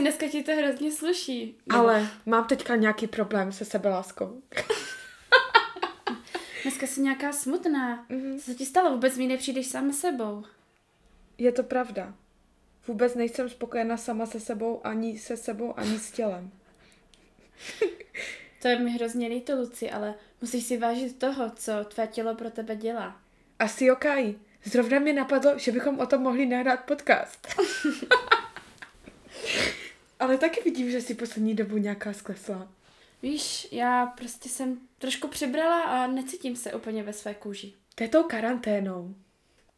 Dneska ti to hrozně sluší. Ale mám teďka nějaký problém se sebeláskou. Dneska jsi nějaká smutná. Mhm. Co se ti stalo? Vůbec mi nepřijdeš sama sebou. Je to pravda. Vůbec nejsem spokojená sama se sebou, ani se sebou, ani s tělem. To je mi hrozně líto, Luci, ale musíš si vážit toho, co tvé tělo pro tebe dělá. Asi okej. Zrovna mi napadlo, že bychom o tom mohli nahrát podcast. Ale taky vidím, že si poslední dobu nějaká sklesla. Víš, já prostě jsem trošku přibrala a necítím se úplně ve své kůži. To je tou karanténou.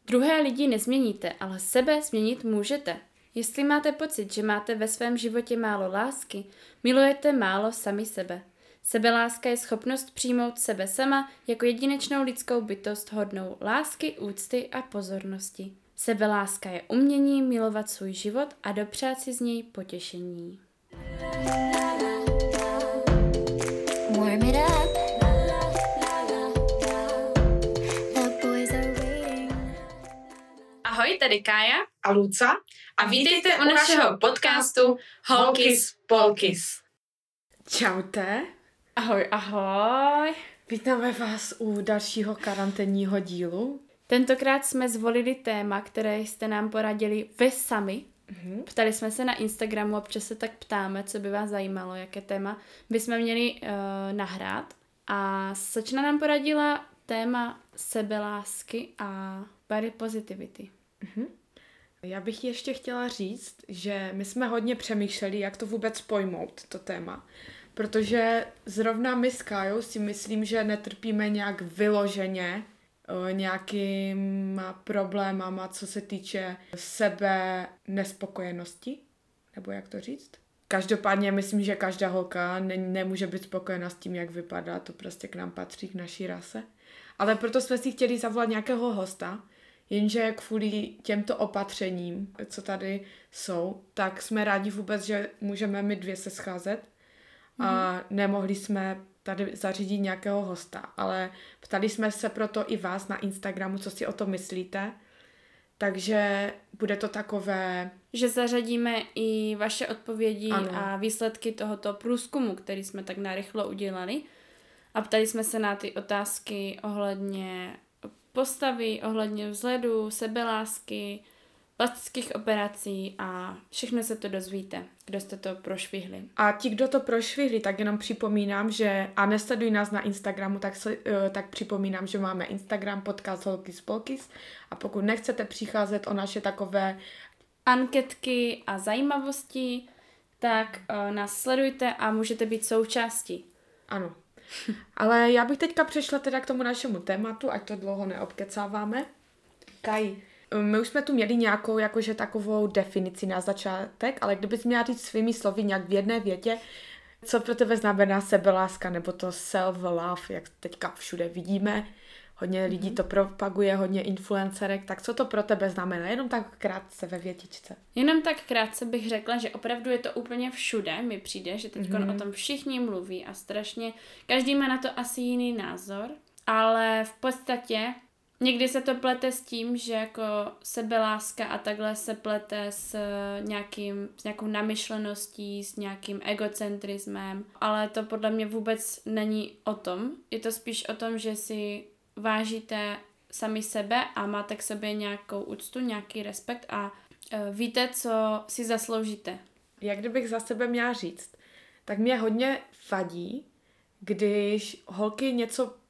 Druhé lidi nezměníte, ale sebe změnit můžete. Jestli máte pocit, že máte ve svém životě málo lásky, milujete málo sami sebe. Sebeláska je schopnost přijmout sebe sama jako jedinečnou lidskou bytost hodnou lásky, úcty a pozornosti. Sebeláska je umění milovat svůj život a dopřát si z něj potěšení. Warm it up. Ahoj, tady Kája A Luca? a vítejte u našeho podcastu Holkis Polkis. Čaute. Ahoj, ahoj. Vítáme vás u dalšího karanténního dílu. Tentokrát jsme zvolili téma, které jste nám poradili vy sami. Mhm. Ptali jsme se na Instagramu, občas se tak ptáme, co by vás zajímalo, jaké téma bychom měli uh, nahrát. A Sočna nám poradila téma sebelásky a body positivity. Já bych ještě chtěla říct, že my jsme hodně přemýšleli, jak to vůbec pojmout, to téma. Protože zrovna my s Kájou si myslím, že netrpíme nějak vyloženě nějakýma problémama, co se týče sebe nespokojenosti, nebo jak to říct. Každopádně myslím, že každá holka ne- nemůže být spokojená s tím, jak vypadá, to prostě k nám patří, k naší rase. Ale proto jsme si chtěli zavolat nějakého hosta, jenže kvůli těmto opatřením, co tady jsou, tak jsme rádi vůbec, že můžeme my dvě se scházet. A nemohli jsme tady zařídit nějakého hosta, ale ptali jsme se proto i vás na Instagramu, co si o to myslíte, takže bude to takové, Že zařadíme i vaše odpovědi Ano. a výsledky tohoto průzkumu, který jsme tak narychlo udělali. A ptali jsme se na ty otázky ohledně postavy, ohledně vzhledu, sebelásky, plastických operací a všechno se to dozvíte, kdo jste to prošvihli. A ti, kdo to prošvihli, tak jenom připomínám, že a nesledují nás na Instagramu, tak, se, eh, tak připomínám, že máme Instagram podcast Holkis Polkis a pokud nechcete přicházet o naše takové, Anketky a zajímavosti, tak uh, nás sledujte a můžete být součástí. ano. Ale já bych teďka přešla teda k tomu našemu tématu, ať to dlouho neobkecáváme. Kaj, my už jsme tu měli nějakou jakože takovou definici na začátek, ale kdybys měla říct svými slovy nějak v jedné větě, co pro tebe znamená sebeláska nebo to self-love, jak teďka všude vidíme, hodně lidí to propaguje, hodně influencerek, tak co to pro tebe znamená? Jenom tak krátce ve větičce. Jenom tak krátce bych řekla, že opravdu je to úplně všude, mi přijde, že teď Mhm. o tom všichni mluví a strašně, každý má na to asi jiný názor, ale v podstatě někdy se to plete s tím, že jako sebeláska a takhle se plete s nějakým, s nějakou namyšleností, s nějakým egocentrismem, ale to podle mě vůbec není o tom, je to spíš o tom, že si vážíte sami sebe a máte k sobě nějakou úctu, nějaký respekt a e, víte, co si zasloužíte. jak kdybych za sebe měla říct, tak mě hodně vadí, když holky něco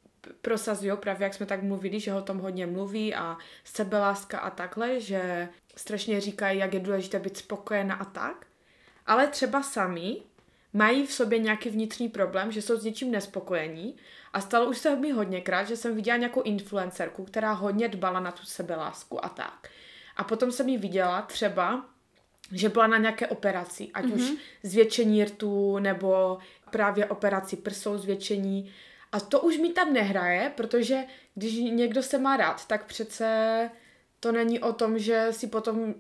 prosazují, právě jak jsme tak mluvili, že o tom hodně mluví a sebeláska a takhle, že strašně říkají, jak je důležité být spokojená a tak, ale třeba sami mají v sobě nějaký vnitřní problém, že jsou s něčím nespokojení a stalo už se mi hodněkrát, že jsem viděla nějakou influencerku, která hodně dbala na tu sebelásku a tak. A potom jsem ji viděla třeba, že byla na nějaké operaci, ať mm-hmm. už zvětšení rtů nebo právě operaci prsou zvětšení. A to už mi tam nehraje, protože když někdo se má rád, tak přece to není o tom, že si potom uh,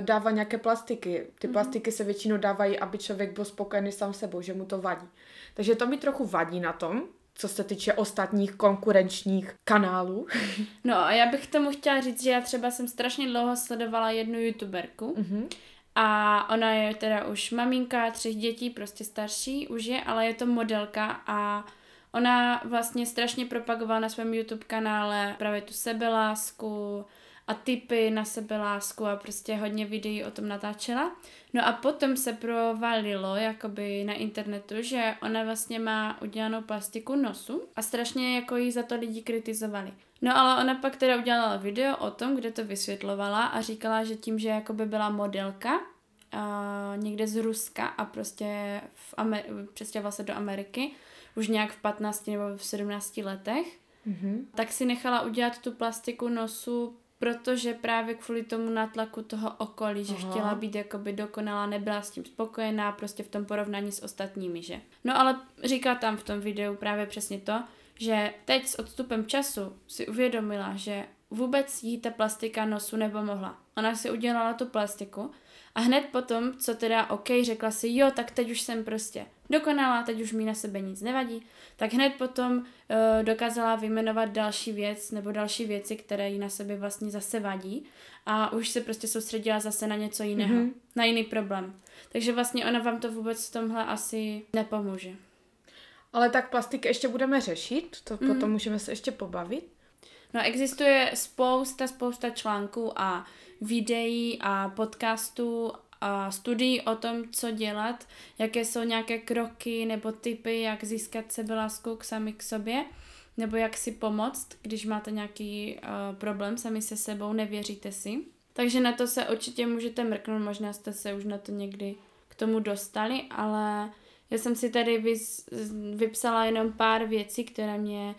dává nějaké plastiky. Ty mm-hmm. plastiky se většinou dávají, aby člověk byl spokojený sám sebou, že mu to vadí. Takže to mi trochu vadí na tom, co se týče ostatních konkurenčních kanálů. No a já bych tomu chtěla říct, že já třeba jsem strašně dlouho sledovala jednu youtuberku Mhm. A ona je teda už maminka třech dětí, prostě starší už je, ale je to modelka a ona vlastně strašně propagovala na svém YouTube kanále právě tu sebelásku a typy na sebelásku a prostě hodně videí o tom natáčela. No a potom se provalilo jakoby na internetu, že ona vlastně má udělanou plastiku nosu a strašně jako jí za to lidi kritizovali. No ale ona pak teda udělala video o tom, kde to vysvětlovala a říkala, že tím, že jakoby byla modelka a někde z Ruska a prostě v Amer- přestěhovala se do Ameriky už nějak v 15 nebo v 17 letech, Mhm. tak si nechala udělat tu plastiku nosu, protože právě kvůli tomu nátlaku toho okolí, že Aha. chtěla být jakoby dokonalá, nebyla s tím spokojená, prostě v tom porovnání s ostatními, že. No ale říká tam v tom videu právě přesně to, že teď s odstupem času si uvědomila, že vůbec jí ta plastika nosu nepomohla. Ona si udělala tu plastiku a hned potom, co teda OK, řekla si, jo, tak teď už jsem prostě dokonalá, teď už mi na sebe nic nevadí, tak hned potom uh, dokázala vyjmenovat další věc nebo další věci, které jí na sebe vlastně zase vadí a už se prostě soustředila zase na něco jiného, Mhm. mm-hmm. na jiný problém. Takže vlastně ona vám to vůbec v tomhle asi nepomůže. Ale tak plastik ještě budeme řešit, to Mhm. potom můžeme se ještě pobavit. No existuje spousta, spousta článků a videí a podcastů studií o tom, co dělat, jaké jsou nějaké kroky nebo typy, jak získat sebelásku k sami k sobě, nebo jak si pomoct, když máte nějaký uh, problém sami se sebou, nevěříte si. Takže na to se určitě můžete mrknout, možná jste se už na to někdy k tomu dostali, ale já jsem si tady vys, vypsala jenom pár věcí, které mě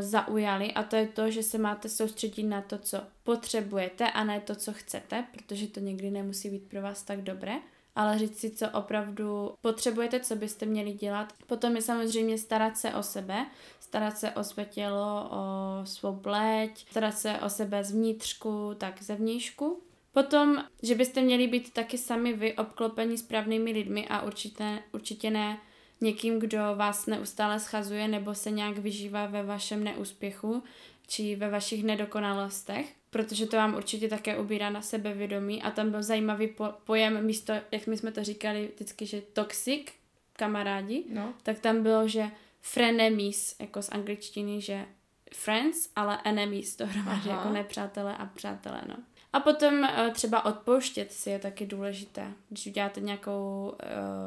zaujaly a to je to, že se máte soustředit na to, co potřebujete a ne to, co chcete, protože to někdy nemusí být pro vás tak dobré, ale říct si, co opravdu potřebujete, co byste měli dělat. Potom je samozřejmě starat se o sebe, starat se o své tělo, o svou pleť, starat se o sebe zvnitřku, tak zevnějšku. Potom, že byste měli být taky sami vy obklopení správnými lidmi a určitě, určitě ne někým, kdo vás neustále schazuje nebo se nějak vyžívá ve vašem neúspěchu či ve vašich nedokonalostech, protože to vám určitě také ubírá na sebevědomí a tam byl zajímavý po- pojem místo, jak my jsme to říkali vždycky, že toxic, kamarádi, No. tak tam bylo, že frenemies, jako z angličtiny, že friends, ale enemies dohromady, jako nepřátelé a přátelé, no. A potom eh, třeba odpouštět si je taky důležité. Když uděláte nějakou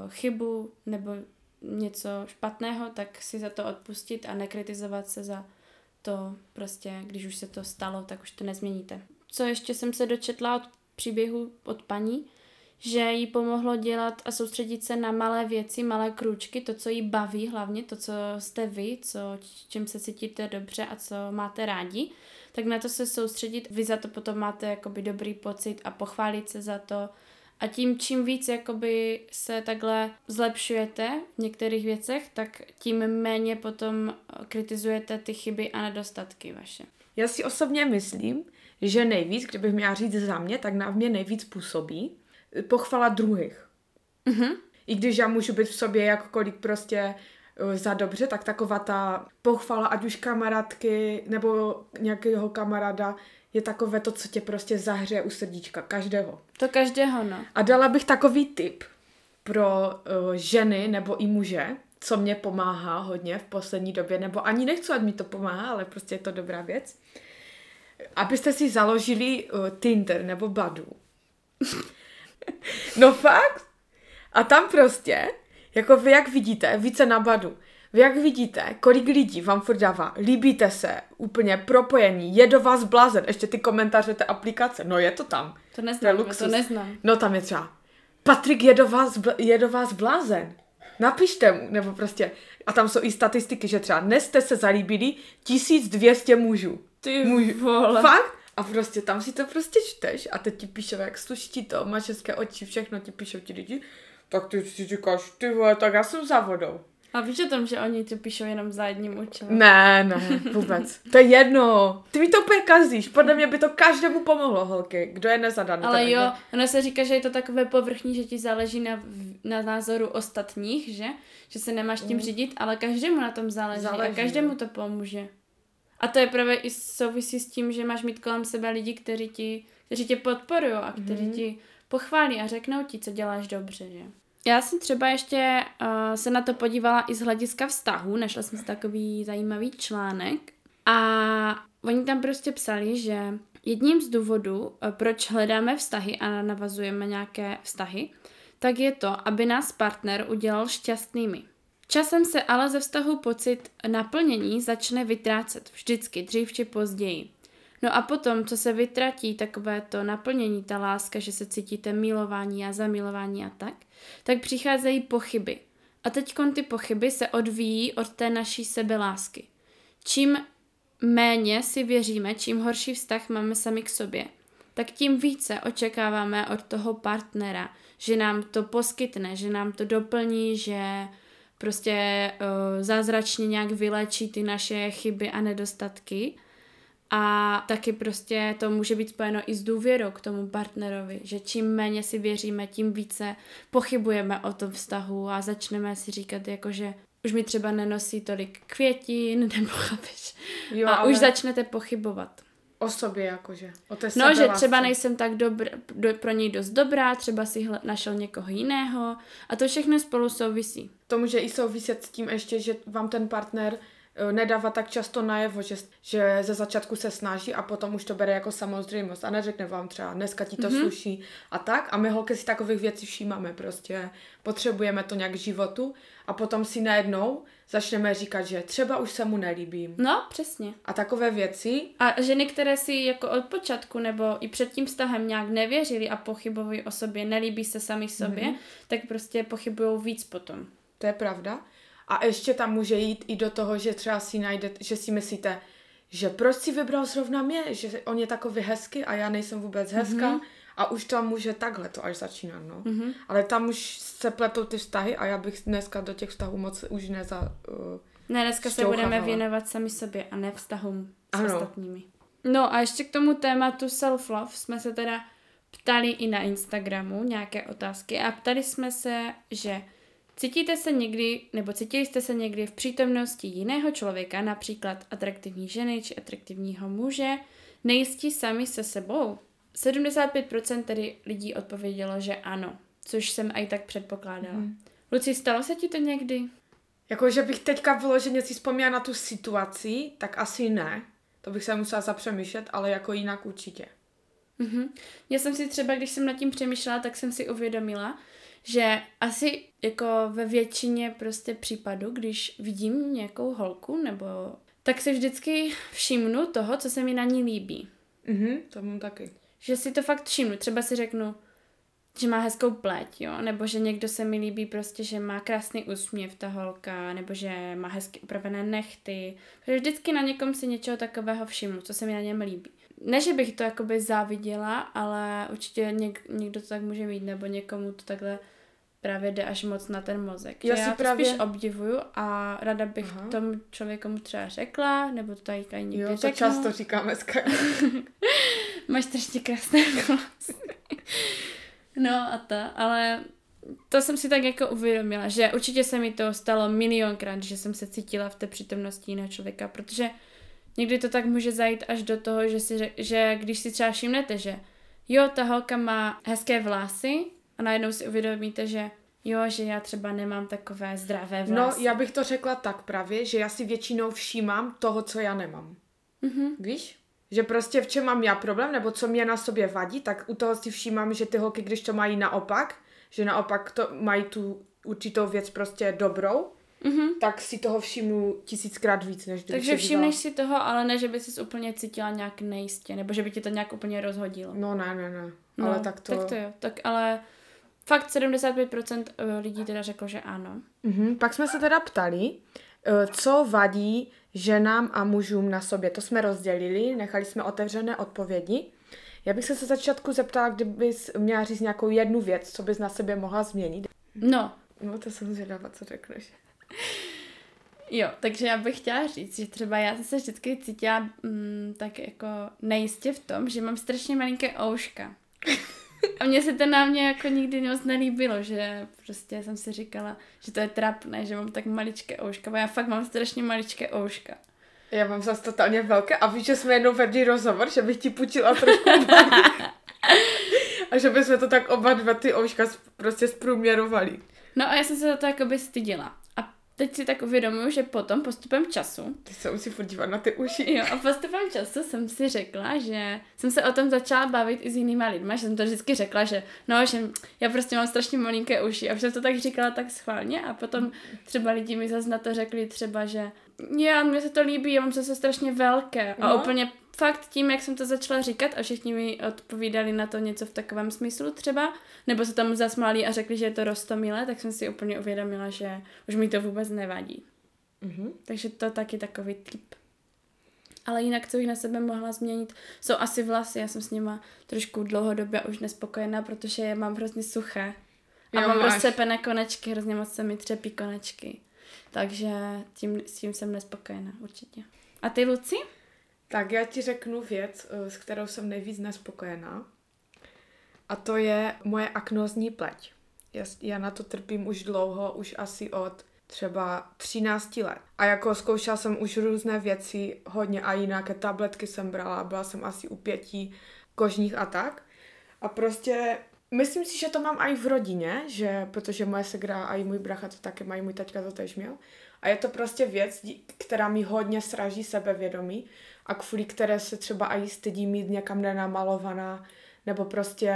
uh, chybu nebo něco špatného, tak si za to odpustit a nekritizovat se za to prostě, když už se to stalo, tak už to nezměníte. Co ještě jsem se dočetla od příběhu od paní, že jí pomohlo dělat a soustředit se na malé věci, malé krůčky, to, co jí baví hlavně, to, co jste vy, co, čím se cítíte dobře a co máte rádi, tak na to se soustředit, vy za to potom máte jakoby dobrý pocit a pochválit se za to. A tím, čím víc jakoby se takhle zlepšujete v některých věcech, tak tím méně potom eh, kritizujete ty chyby a nedostatky vaše. Já si osobně myslím, že nejvíc, kdybych měla říct za mě, tak na mě nejvíc působí pochvala druhých. Mhm. I když já můžu být v sobě jakkoliv prostě eh, za dobře, tak taková ta pochvala, ať už kamarádky nebo nějakého kamaráda, je takové to, co tě prostě zahřeje u srdíčka, každého. To každého, no. A dala bych takový tip pro uh, ženy nebo i muže, co mě pomáhá hodně v poslední době, nebo ani nechci, ať mi to pomáhá, ale prostě je to dobrá věc. Abyste si založili uh, Tinder nebo Badu. no fakt. A tam prostě, jako vy jak vidíte, více na Badu, jak vidíte, kolik lidí vám furt dává, líbíte se, úplně propojení, je do vás blázen, ještě ty komentáře té aplikace, no je to tam. To To je neznám, to neznám. No tam je třeba, Patrik je do vás, je do vás blázen. Napište mu, nebo prostě, a tam jsou i statistiky, že třeba dnes jste se zalíbili 1200 mužů. Ty Muži. vole. Fakt? A prostě tam si to prostě čteš a teď ti píšou, jak sluší ti to, máš hezké oči, všechno ti píšou ti lidi. Tak ty si říkáš, ty vole, tak já jsem za vodou. A víš o tom, že oni to píšou jenom za jedním účelem? Ne, ne, vůbec. To je jedno. Ty mi to úplně kazíš. Podle mě by to každému pomohlo, holky. Kdo je nezadaný. Ale jo, ono se říká, že je to takové povrchní, že ti záleží na, na názoru ostatních, že? Že se nemáš tím řídit, ale každému na tom záleží, Mm. Záleží, a každému no. to pomůže. A to je právě i souvisí s tím, že máš mít kolem sebe lidi, kteří, ti, kteří tě podporují a kteří Mhm. ti pochválí a řeknou ti, co děláš dobře, že? Já jsem třeba ještě uh, se na to podívala i z hlediska vztahu, našla jsem si takový zajímavý článek a oni tam prostě psali, že jedním z důvodů, eh, proč hledáme vztahy a navazujeme nějaké vztahy, tak je to, aby nás partner udělal šťastnými. Časem se ale ze vztahu pocit naplnění začne vytrácet, vždycky, dřív či později. No a potom, co se vytratí takové to naplnění, ta láska, že se cítíte milování a zamilování a tak, tak přicházejí pochyby. A teď ty pochyby se odvíjí od té naší sebelásky. Čím méně si věříme, čím horší vztah máme sami k sobě, tak tím více očekáváme od toho partnera, že nám to poskytne, že nám to doplní, že prostě uh, zázračně nějak vylečí ty naše chyby a nedostatky. A taky prostě to může být spojeno i s důvěrou k tomu partnerovi, že čím méně si věříme, tím více pochybujeme o tom vztahu a začneme si říkat jako, že už mi třeba nenosí tolik květin, nebo chápeš. Jo, a ale už začnete pochybovat. o sobě jakože. O té No, že třeba nejsem tak dobr, do, pro něj dost dobrá, třeba si hle, našel někoho jiného a to všechno spolu souvisí. To může i souviset s tím ještě, že vám ten partner eh, nedává tak často najevo, že, že ze začátku se snaží a potom už to bere jako samozřejmost a neřekne vám třeba dneska ti to mm-hmm. sluší a tak a my holky si takových věcí všímáme prostě, potřebujeme to nějak k životu a potom si najednou začneme říkat, že třeba už se mu nelíbím No, přesně. a takové věci, A ženy, které si jako od počátku nebo i před tím vztahem nějak nevěřili a pochybují o sobě, nelíbí se sami sobě, mm-hmm. tak prostě pochybují víc potom. To je pravda. A ještě tam může jít i do toho, že třeba si najde, že si myslíte, že proč si vybral zrovna mě, že on je takový hezký a já nejsem vůbec hezká. Mm-hmm. A už tam může takhle to až začínat, no. Mm-hmm. Ale tam už se pletou ty vztahy a já bych dneska do těch vztahů moc už neza... Uh, Ne, dneska se budeme věnovat sami sobě a ne vztahům s Ano. ostatními. No a ještě k tomu tématu self-love jsme se teda ptali i na Instagramu nějaké otázky a ptali jsme se, že cítíte se někdy, nebo cítili jste se někdy v přítomnosti jiného člověka, například atraktivní ženy či atraktivního muže, nejistí sami se sebou? 75% tedy lidí odpovědělo, že ano, což jsem i tak předpokládala. Mm. Luci, stalo se ti to někdy? jako, že bych teďka vyloženě si vzpomněla na tu situaci, tak asi ne. To bych se musela zapřemýšlet, ale jako jinak určitě. Mhm. Já jsem si třeba, když jsem nad tím přemýšlela, tak jsem si uvědomila, že asi jako ve většině prostě případů, když vidím nějakou holku, nebo tak si vždycky všimnu toho, co se mi na ní líbí. Mhm, to mám taky. Že si to fakt všimnu. Třeba si řeknu, že má hezkou pleť, jo, nebo že někdo se mi líbí prostě, že má krásný úsměv ta holka, nebo že má hezky upravené nechty. Protože vždycky na někom si něčeho takového všimnu, co se mi na něm líbí. Ne, že bych to jakoby záviděla, ale určitě něk, někdo to tak může mít, nebo někomu to takhle právě jde až moc na ten mozek. Já si já to právě- spíš obdivuju a ráda bych Aha. Tomu člověku třeba řekla, nebo to tady tady někdy Jo, to řeknu. často říkáme s Máš strašně krásné vlasy. No a ta, ale to jsem si tak jako uvědomila, že určitě se mi to stalo milionkrát, že jsem se cítila v té přítomnosti jiného člověka, protože někdy to tak může zajít až do toho, že, si, že když si třeba všimnete, že jo, ta holka má hezké vlasy a najednou si uvědomíte, že jo, že já třeba nemám takové zdravé No, vlasy. já bych to řekla tak právě, že já si většinou všímám toho, co já nemám. Mhm. Víš? Že prostě v čem mám já problém, nebo co mě na sobě vadí, tak u toho si všímám, že ty holky, když to mají naopak, že naopak to mají tu určitou věc prostě dobrou, Mhm. tak si toho všimnu tisíckrát víc, než kdybych Takže všimneš si toho, ale ne, že by si úplně cítila nějak nejistě, nebo že by ti to nějak úplně rozhodilo. No ne, ne, ne. No, ale tak to... Tak to jo, tak ale fakt 75% lidí teda řeklo, že ano. Mhm. Pak jsme se teda ptali, eh, co vadí ženám a mužům na sobě. To jsme rozdělili, nechali jsme otevřené odpovědi. Já bych se se začátku zeptala, kdybys měla říct nějakou jednu věc, co bys na sebe mohla změnit. No, No to jsem zvědavá, co řekneš. Jo, takže já bych chtěla říct, že třeba já jsem se vždycky cítila mm, tak jako nejistě v tom, že mám strašně malinké ouška. A mně se to na mě jako nikdy moc nelíbilo, že prostě jsem si říkala, že to je trapné, že mám tak maličké ouška, bo já fakt mám strašně maličké ouška. Já mám zase totálně velké a víš, že jsme jednou vedli rozhovor, že bych ti půjčila trošku. A že bychom to tak oba dva ty ouška prostě zprůměrovali. No a já jsem se za to jakoby styděla. Teď si tak uvědomuju, že potom postupem času, Ty se musí furt dívat na ty uši. jo, a postupem času jsem si řekla, že jsem se o tom začala bavit i s jinýma lidma, že jsem to vždycky řekla, že no, že já prostě mám strašně malinké uši a už jsem to tak říkala tak schválně a potom třeba lidi mi zase na to řekli třeba, že já, mně se to líbí, já mám zase strašně velké a No. úplně fakt tím, jak jsem to začala říkat a všichni mi odpovídali na to něco v takovém smyslu třeba, nebo se tam zasmáli a řekli, že je to rostomilé, tak jsem si úplně uvědomila, že už mi to vůbec nevadí. Mhm. Takže to taky takový tip. Ale jinak, co bych na sebe mohla změnit, jsou asi vlasy. Já jsem s nima trošku dlouhodobě už nespokojená, protože je mám hrozně suché. A Jo, mám máš. rozcepené konečky, hrozně moc se mi třepí konečky. Takže tím, s tím jsem nespokojená určitě. A ty, Luci? Tak já ti řeknu věc, eh, s kterou jsem nejvíc nespokojená. A to je moje aknózní pleť. Já, já na to trpím už dlouho, už asi od třeba 13 let. A jako zkoušela jsem už různé věci, hodně a jinak tabletky jsem brala, byla jsem asi u pěti kožních a tak. A prostě myslím si, že to mám i v rodině, že protože moje segra a i můj bracha to taky mají, můj taťka to tež měl. A je to prostě věc, která mi hodně sraží sebevědomí a kvůli které se třeba i stydím mít někam nenamalovaná, nebo prostě,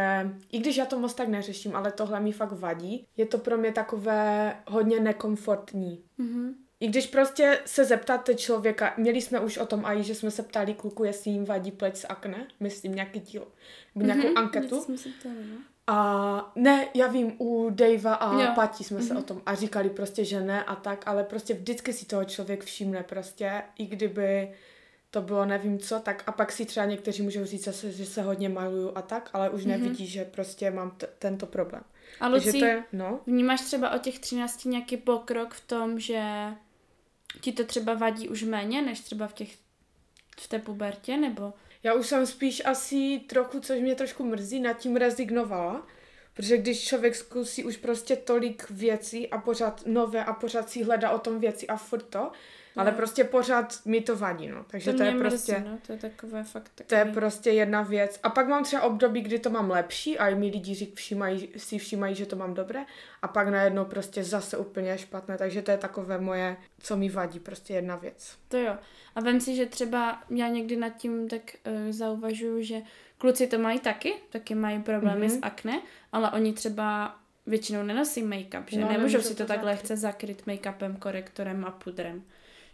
i když já to moc tak neřeším, ale tohle mi fakt vadí, je to pro mě takové hodně nekomfortní. Mhm. I když prostě se zeptáte člověka, měli jsme už o tom i, že jsme se ptali kluku, jestli jim vadí pleť z akne, myslím nějaký díl, nebo nějakou Mhm, anketu. jsme si ptali, no. A ne, já vím, u Davea a Jo. Pati jsme se o tom a říkali prostě, že ne a tak, ale prostě vždycky si toho člověk všimne prostě, i kdyby to bylo nevím co, tak a pak si třeba někteří můžou říct zase, že se hodně maluju a tak, ale už nevidí, že prostě mám t- tento problém. A Luci, to je, no, vnímáš třeba o těch 13 nějaký pokrok v tom, že ti to třeba vadí už méně, než třeba v těch v té pubertě, nebo? Já už jsem spíš asi trochu, což mě trošku mrzí, nad tím rezignovala, protože když člověk zkusí už prostě tolik věcí a pořád nové a pořád si hledá o tom věci a furt to, ale prostě pořád mi to vadí, no. Takže to, to, je prostě... mrzí, no, to je takové fakt To je takový... prostě jedna věc. A pak mám třeba období, kdy to mám lepší a i mi lidi řík, všímají, si všímají, že to mám dobré. A pak najednou prostě zase úplně špatné. Takže to je takové moje, co mi vadí, prostě jedna věc. To jo. A vem si, že třeba já někdy nad tím tak uh, zauvažuju, že kluci to mají taky, taky mají problémy Mhm. s akne, ale oni třeba většinou nenosí make-up, že No, nemůžou si to to takhle zakryt. lehce zakryt make-upem, korektorem a pudrem.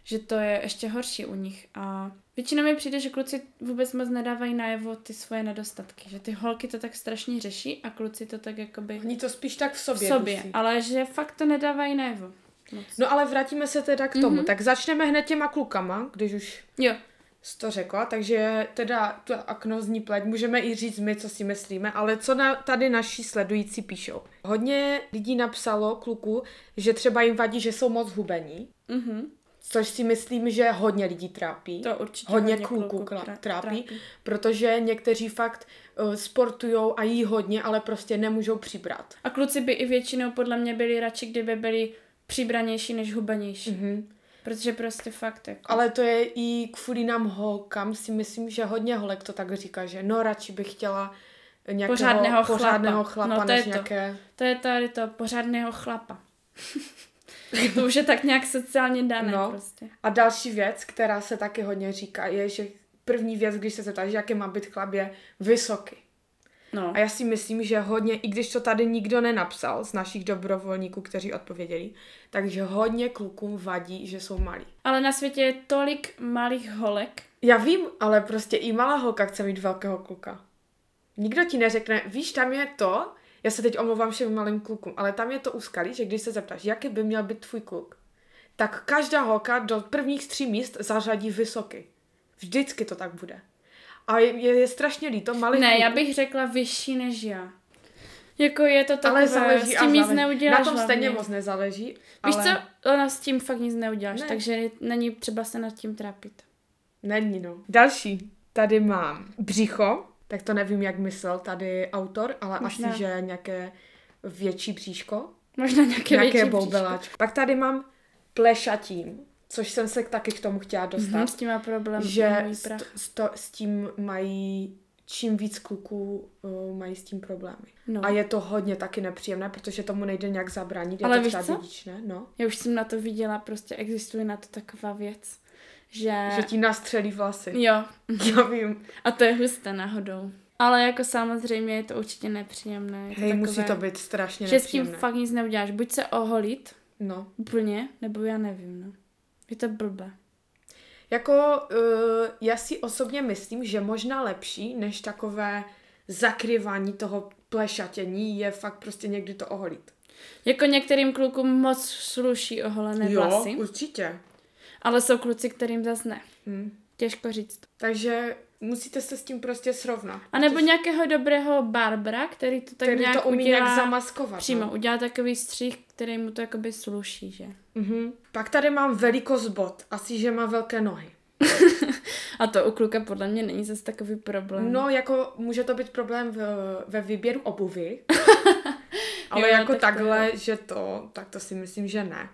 Že to je ještě horší u nich. A většinou mi přijde, že kluci vůbec moc nedávají najevo ty svoje nedostatky. Že ty holky to tak strašně řeší a kluci to tak jakoby Oni to spíš tak v v sobě. sobě. dusí. Ale že fakt to nedávají najevo. Moc. No ale vrátíme se teda k tomu. Mhm. Tak začneme hned těma klukama, když už Jo. jsi to řekla. Takže teda tu aknozní pleť můžeme i říct my, co si myslíme, ale co na, tady naši sledující píšou. Hodně lidí napsalo kluku, že třeba jim vadí, že jsou moc hubení, Mhm. Což si myslím, že hodně lidí trápí. To určitě hodně, hodně kluků kla- trápí, trápí. protože někteří fakt uh, sportujou a jí hodně, ale prostě nemůžou přibrat. A kluci by i většinou podle mě byli radši, kdyby byli přibranější než hubenější. Mhm. Protože prostě fakt jako... Ale to je i kvůli nám holkám, si myslím, že hodně holek to tak říká, že no radši bych chtěla nějakého Pořádného chlapa. pořádného chlapa No, to je než to. nějaké... To je tady to pořádného chlapa. to už je tak nějak sociálně dané No. prostě. A další věc, která se taky hodně říká, je, že první věc, když se zeptáš, jaký má být chlap, je vysoký. No. A já si myslím, že hodně, i když to tady nikdo nenapsal z našich dobrovolníků, kteří odpověděli, takže hodně klukům vadí, že jsou malí. Ale na světě je tolik malých holek. Já vím, ale prostě i malá holka chce mít velkého kluka. Nikdo ti neřekne, víš, tam je to, já se teď omlouvám všem malým klukům, ale tam je to úskalí, že když se zeptáš, jaký by měl být tvůj kluk, tak každá holka do prvních tří míst zařadí vysoký. Vždycky to tak bude. A je, je, je strašně líto malých Ne, kluků. já bych řekla vyšší než já. Jako je to takové, ale záleží s tím nic záleží. neuděláš Na tom stejně hlavně. moc nezáleží. Víš ale... co, ona s tím fakt nic neuděláš, Ne. takže není třeba se nad tím trápit. Není, no. Další. Tady mám břicho, tak to nevím, jak myslel tady autor, ale Možná. asi, že nějaké větší bříško, Možná nějaké, nějaké větší boubeláčko. Pak tady mám plešatím, což jsem se taky k tomu chtěla bříško. dostat, Mhm, s tím má problém že s, prach. s, to, s tím mají čím víc kluků uh, mají s tím problémy. No. A je to hodně taky nepříjemné, protože tomu nejde nějak zabránit. Je Ale to víš co? dědičné, no. Já už jsem na to viděla, prostě existuje na to taková věc, že... Že ti nastřelí vlasy. Jo, Já vím. a to je husté náhodou. Ale jako samozřejmě je to určitě nepříjemné. Je to Hej, takové, musí to být strašně Že s tím nepříjemné. fakt nic neuděláš. Buď se oholit No. úplně, nebo já nevím, no. Je to blbé. Jako, uh, já si osobně myslím, že možná lepší, než takové zakrývání toho plešatění, je fakt prostě někdy to oholit. Jako některým klukům moc sluší oholené vlasy, určitě. Ale jsou kluci, kterým zase ne. Hm. Těžko říct. Takže musíte se s tím prostě srovnat. A nebo Protože- nějakého dobrého barbara, který to tak který nějak to umí udělá nějak zamaskovat. přímo. No. Udělá takový střih, který mu to jakoby sluší, že? Mhm. Pak tady mám velikost bot. Asi, že má velké nohy. A to u kluka podle mě není zase takový problém. No, jako může to být problém v, ve výběru obuvy. ale Jo, jako tak to takhle, že to, tak to si myslím, že ne.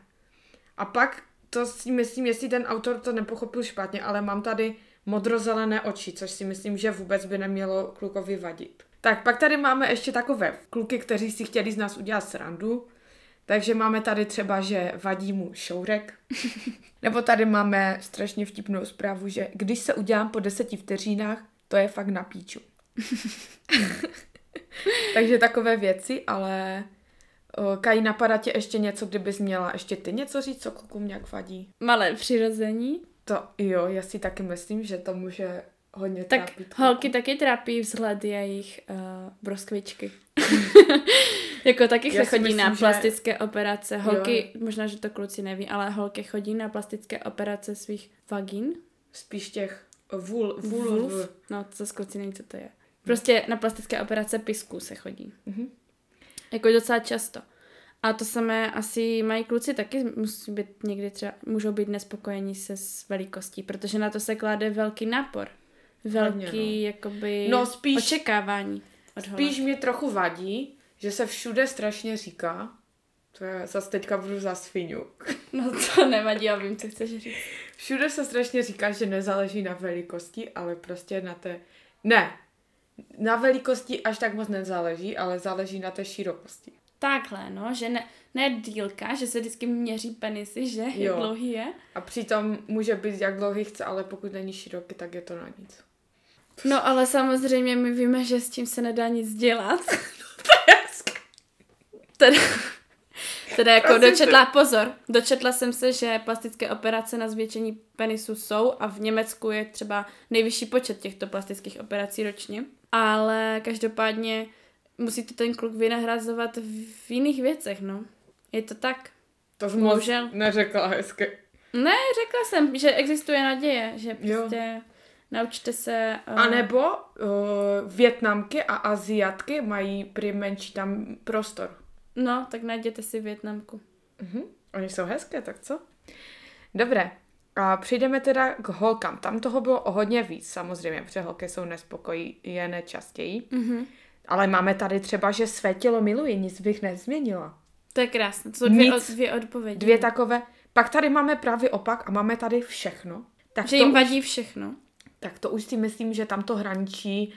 A pak to si myslím, jestli ten autor to nepochopil špatně, ale mám tady modrozelené oči, což si myslím, že vůbec by nemělo klukovi vadit. Tak pak tady máme ještě takové kluky, kteří si chtěli z nás udělat srandu. Takže máme tady třeba, že vadí mu šourek. Nebo tady máme strašně vtipnou zprávu, že když se udělám po deseti vteřinách, to je fakt na píču. Takže takové věci, ale Kaj, napadá tě ještě něco, kdybys měla ještě ty něco říct, co klukům nějak vadí? Malé přirození. To jo, já si taky myslím, že to může hodně Tak trápit. kluky. holky taky trápí vzhled jejich uh, broskvičky. jako taky se chodí myslím, na že- plastické operace. Holky, Jo. možná, že to kluci neví, ale holky chodí na plastické operace svých vagín. Spíš těch vůl, vůl, vůl. No, to zase kluci neví, co to je. Prostě na plastické operace pisků se chodí. Mhm. Jako docela často. A to samé asi mají kluci taky, musí být někdy třeba, můžou být nespokojení se s velikostí, protože na to se klade velký nápor. Velký, Hodně, no. jakoby, No, spíš- očekávání od. Spíš mě trochu vadí, že se všude strašně říká, to je, zase teďka budu za svinu. No to nevadí, já vím, co chceš říct. Všude se strašně říká, že nezáleží na velikosti, ale prostě na té... Ne, na velikosti až tak moc nezáleží, ale záleží na té širokosti. Takhle, no, že ne, ne dílka, že se vždycky měří penisy, že? Jak Jo. dlouhý je. A přitom může být jak dlouhý chce, ale pokud není široký, tak je to na nic. No ale samozřejmě my víme, že s tím se nedá nic dělat. teda, teda jako dočetla, pozor, dočetla jsem se, že plastické operace na zvětšení penisu jsou a v Německu je třeba nejvyšší počet těchto plastických operací ročně. Ale každopádně musí to ten kluk vynahrazovat v jiných věcech, no. Je to tak. To jsem Bohužel. neřekla hezky. Ne, řekla jsem, že existuje naděje, že Jo. prostě naučte se... Uh, A nebo uh, Větnamky a Aziatky mají prý menší tam prostor. No, tak najděte si Větnamku. Mhm. Oni jsou hezké, tak co? Dobré. A přijdeme teda k holkám. Tam toho bylo o hodně víc, samozřejmě, protože holky jsou nespokojené častěji. Mhm. Ale máme tady třeba, že své tělo miluji, nic bych nezměnila. To je krásné. To jsou dvě, Nic. od, dvě odpovědi. Dvě takové. Pak tady máme právě opak a máme tady všechno. Tak Že to, jim už, vadí všechno. tak to už si myslím, že tam to hraničí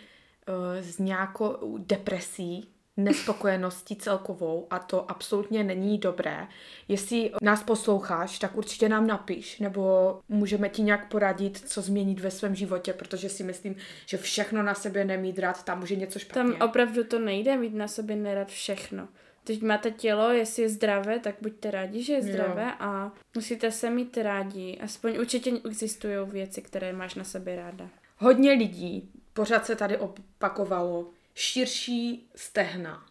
uh, s nějakou depresí, nespokojeností celkovou a to absolutně není dobré. Jestli nás posloucháš, tak určitě nám napiš, nebo můžeme ti nějak poradit, co změnit ve svém životě, protože si myslím, že všechno na sebe nemít rád, tam může něco špatně. Tam opravdu to nejde mít na sobě nerad všechno. Teď máte tělo, jestli je zdravé, tak buďte rádi, že je Jo. zdravé a musíte se mít rádi. Aspoň určitě existují věci, které máš na sobě ráda. Hodně lidí, pořád se tady opakovalo, širší stehna,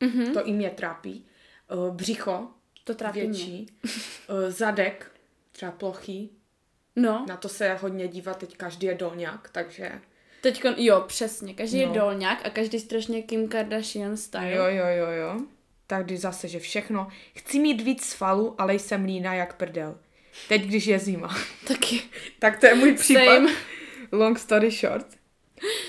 Mhm. to i mě trápí, Eh, břicho, To trápí mě. větší, Eh, zadek, třeba plochý, No, na to se hodně dívá teď každý je dolňák, takže teď jo, přesně. Každý No. je dolňák a každý strašně Kim Kardashian style. jo, jo, jo, jo. Tady zase, že všechno. Chci mít víc svalů, ale jsem lína jak prdel. Teď, když je zima. Taky. tak to je můj případ. Same. Long story short.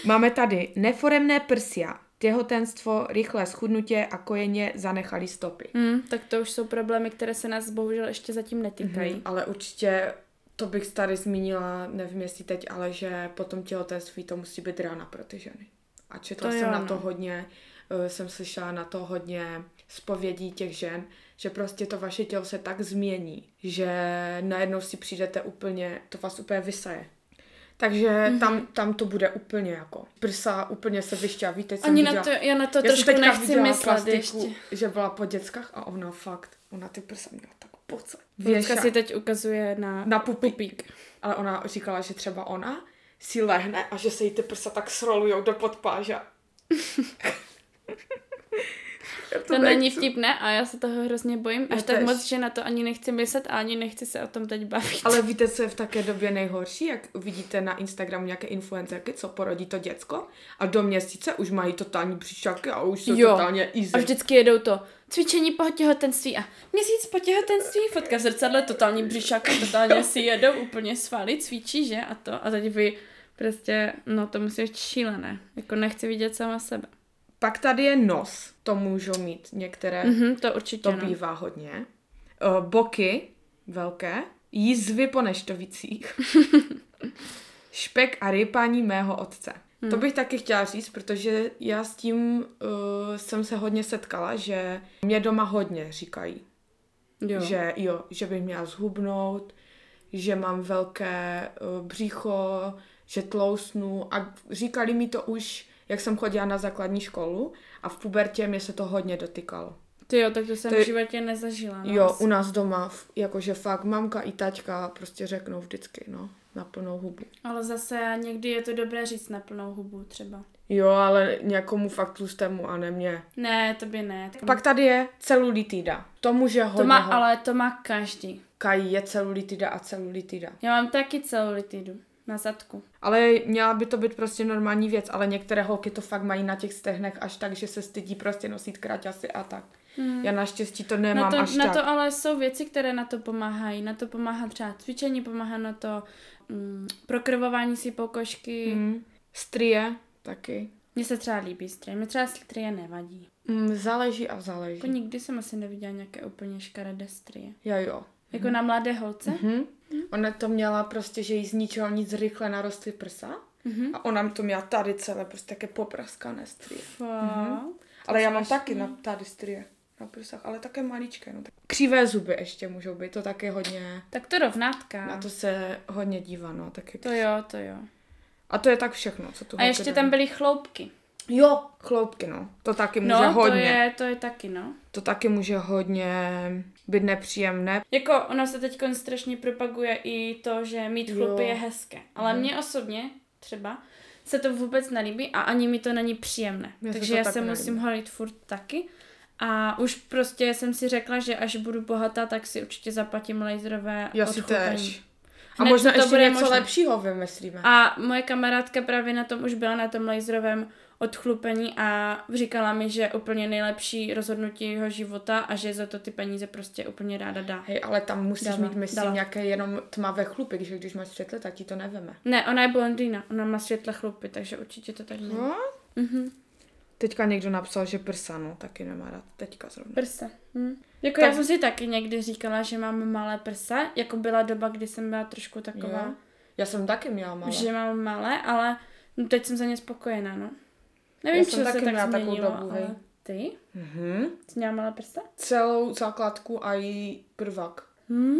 Máme tady neforemné prsia, těhotenstvo, rychlé schudnutě a kojeně zanechali stopy. Hmm, tak to už jsou problémy, které se nás bohužel ještě zatím netýkají. Mhm, ale určitě to bych tady zmínila, nevím jestli teď, ale že po tom těhotenství to musí být rána pro ty ženy. A četla To jsem jo, na no. to hodně, uh, jsem slyšela na to hodně zpovědí těch žen, že prostě to vaše tělo se tak změní, že najednou si přijdete úplně, to vás úplně vysaje. Takže Mhm. mm-hmm. tam, tam to bude úplně jako prsa úplně se vyšťaví. Teď jsem Ani viděla, na to, já na to já trošku nechci myslet plastiku, ještě. že byla po dětskách a ona fakt, ona ty prsa měla tak poce. Věša- si teď ukazuje na, na pupík. pupík. Ale ona říkala, že třeba ona si lehne a že se jí ty prsa tak srolujou do podpáže. Já To není vtipné a já se toho hrozně bojím. Až Já tak tež. moc, že na to ani nechci myslet a ani nechci se o tom teď bavit. Ale víte, co je v také době nejhorší? Jak vidíte na Instagramu nějaké influencerky, co porodí to děcko a do měsíce už mají totální příšaky a už jsou Jo. totálně easy. A vždycky jedou to cvičení po těhotenství a měsíc po těhotenství, fotka v zrcadle, totální břišák, totálně si jedou úplně svaly, cvičí, že? A to. A teď vy prostě, no to musí být šílené. Jako nechci vidět sama sebe. Pak tady je nos, to můžou mít některé, mm. Mhm, to určitě to no. bývá hodně. O, boky velké, jízvy po neštovicích, špek a rypání mého otce. Hmm. To bych taky chtěla říct, protože já s tím uh, jsem se hodně setkala, že mě doma hodně říkají, Jo. že jo, že bych měla zhubnout, že mám velké uh, břicho, že tlousnu a říkali mi to už, jak jsem chodila na základní školu a v pubertě mě se to hodně dotykalo. Ty jo, tak to jsem To v životě nezažila. No, jo, asi. u nás doma, jakože fakt mamka i taťka prostě řeknou vždycky, no, na plnou hubu. Ale zase někdy je to dobré říct na plnou hubu třeba. Jo, ale někomu fakt tlustému a ne mě. Ne, tobě ne. Pak tady je celulitida. To může hodně... to má, ho- ale to má každý. Kají je celulitida a celulitida. Já mám taky celulitidu na zadku. Ale měla by to být prostě normální věc, ale některé holky to fakt mají na těch stehnech až tak, že se stydí prostě nosit kraťasy a tak. Hmm. Já naštěstí to nemám Na to, až na tak. to ale jsou věci, které na to pomáhají. Na to pomáhá třeba cvičení, pomáhá na to mm, prokrvování si pokožky. Mm. Hmm. Strie taky. Mně se třeba líbí strie. Mně třeba strie nevadí. Hmm, záleží a záleží. Jako nikdy jsem asi neviděla nějaké úplně škaredé strie. Já jo. Jako na mladé holce. Hm? Ona to měla prostě, že jí z ničeho nic rychle narostly prsa. Mhm. A ona to měla tady celé prostě také popraskané strie. Fakt. Ale já mám taky na, tady strie na prsách, ale také maličké. No. Křivé zuby ještě můžou být, to taky hodně, Tak to rovnátka. na to se hodně dívá, no. Taky. To jo, to jo. A to je tak všechno, co tu A ještě tam byly chloupky. Jo, chloupky, no. To taky může No, to hodně. je, to je taky, no. To taky může hodně být nepříjemné. Jako ono se teď strašně propaguje i to, že mít chlupy Jo. je hezké. Ale mně osobně třeba se to vůbec nelíbí a ani mi to není příjemné. Se Takže to já taky se nelíbí. musím holit furt taky. A už prostě jsem si řekla, že až budu bohatá, tak si určitě zaplatím laserové Já si tež. A Hned možná to ještě bude něco možné. lepšího vymyslíme. A moje kamarádka právě na tom už byla na tom laserovém odchlupení a říkala mi, že úplně nejlepší rozhodnutí jeho života a že za to ty peníze prostě úplně ráda dá. Hej, ale tam musíš Dala, mít, myslím, dala. nějaké jenom tmavé chlupy, že když máš světle, tak ti to neveme. Ne, ona je blondýna, ona má světle chlupy, takže určitě to tak není. No? Mhm. Teďka někdo napsal, že prsa, no, taky nemá rád. Teďka zrovna. Prsa. Hm. Jako Tak- já jsem si taky někdy říkala, že mám malé prsa, jako byla doba, kdy jsem byla trošku taková, Jo. Já jsem taky měla malé. že mám malé, ale no, teď jsem za ně spokojená, no. Já Nevím, jsem co se taky tak měla takovou změnilo, dobu, hej. ale ty? Mhm. Jsi měla malé prsa? Celou základku a i prvak. Hm?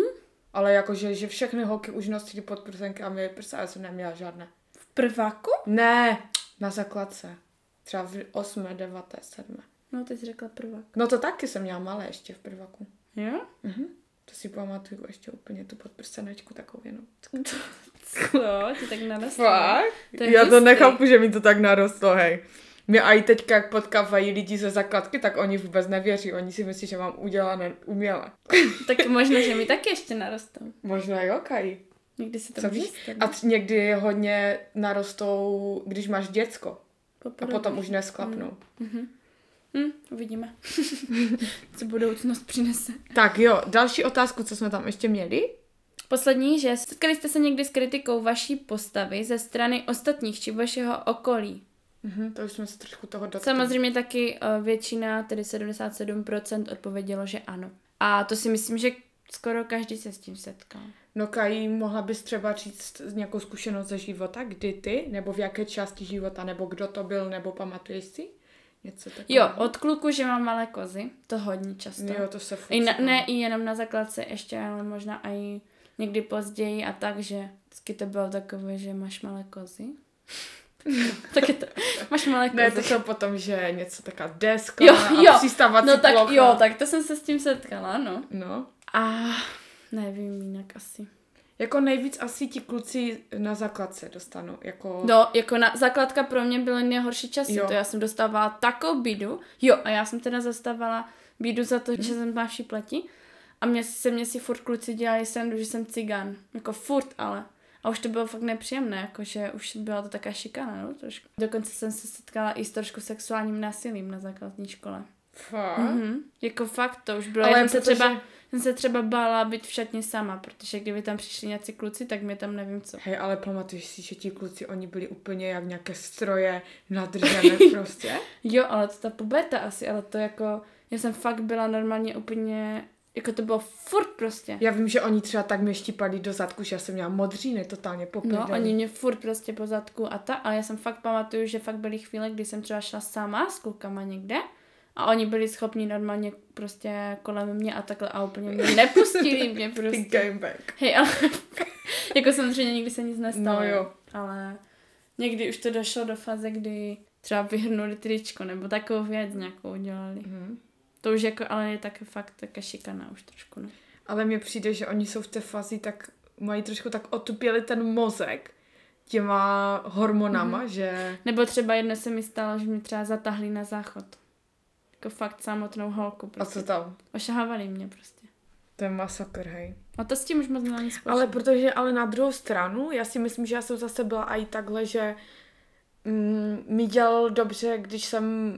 Ale jakože, že všechny holky už nosily podprsenky a měly prsa, a já jsem neměla žádné. V prváku? Ne, na základce. Třeba v 8, 9, 7. No, ty jsi řekla prvák. No to taky jsem měla malé ještě v prvaku. Jo? Mhm. To si pamatuju ještě úplně tu podprsenečku takovou jenom. Co? Ty tak narostla. Fakt? To je Já to hustý. nechápu, že mi to tak narostlo, hej. Mě i teďka, jak potkávají lidi ze základky, tak oni vůbec nevěří. Oni si myslí, že mám udělané uměle. Tak možná, že mi taky ještě narostou. Možná jo, Kaj. Někdy se to Co víš? A t- někdy hodně narostou, když máš děcko. Po A potom už nesklapnou. Hm, uvidíme. Co budoucnost přinese. Tak jo, další otázku, co jsme tam ještě měli? Poslední, že setkali jste se někdy s kritikou vaší postavy ze strany ostatních či vašeho okolí? Mhm, to už jsme se trošku toho dotkli. Samozřejmě taky eh, většina, tedy 77% odpovědělo, že ano. A to si myslím, že Skoro každý se s tím setkal. No Kají, mohla bys třeba říct nějakou zkušenost ze života, kdy ty, nebo v jaké části života, nebo kdo to byl, nebo pamatuješ si? Něco takového? Jo, od kluku, že mám malé kozy, to hodně často. Jo, to se furt I na, ne i jenom na základce, ještě ale možná i někdy později a tak, že vždycky to bylo takové, že máš malé kozy. tak je to, máš malé kozy. Ne, to jsou potom, že něco taková deska Jo, a jo. přistávací no tak plocha. jo, tak to jsem se s tím setkala, no. No. A nevím jinak asi. Jako nejvíc asi ti kluci na základce dostanou. Jako... No, jako na, základka pro mě byly nejhorší časy, Jo. to já jsem dostávala takovou bídu. Jo, a já jsem teda zastávala bídu za to, že jsem má pleti. A mě se mě si furt kluci dělali srandu, že jsem cigán. Jako furt, ale. A už to bylo fakt nepříjemné, jakože už byla to taká šikana, no, trošku. Dokonce jsem se setkala i s trošku sexuálním násilím na základní škole. Fakt? Mhm. Jako fakt to už bylo. Ale já jsem se, třeba, jsem se třeba bála být v šatně sama, protože kdyby tam přišli nějací kluci, tak mě tam nevím co. Hej, ale pamatuješ si, že ti kluci, oni byli úplně jak nějaké stroje nadržené prostě? Jo, ale to ta puberta asi, ale to jako, já jsem fakt byla normálně úplně, jako to bylo furt prostě. Já vím, že oni třeba tak mě štípali do zadku, že já jsem měla modříny totálně po No, oni mě furt prostě po zadku a ta, ale já jsem fakt pamatuju, že fakt byly chvíle, kdy jsem třeba šla sama s klukama někde a oni byli schopni normálně prostě kolem mě a takhle a úplně mě nepustili mě prostě. gameback. Hej, ale jako samozřejmě nikdy se nic nestalo. No jo. Ale někdy už to došlo do fáze, kdy třeba vyhrnuli tričko nebo takovou věc nějakou udělali. Mhm. To už jako, ale je také fakt také šikana už trošku, no. Ale mně přijde, že oni jsou v té fázi tak, mají trošku tak otupěli ten mozek těma hormonama, mm-hmm. že... Nebo třeba jedno se mi stalo, že mě třeba zatahli na záchod. Jako fakt samotnou holku. A Prostě. co tam? Ošahávali mě prostě. To je masakr, hej. A to s tím už moc společného. Ale protože, ale na druhou stranu, já si myslím, že já jsem zase byla i takhle, že mm, mi dělal dobře, když jsem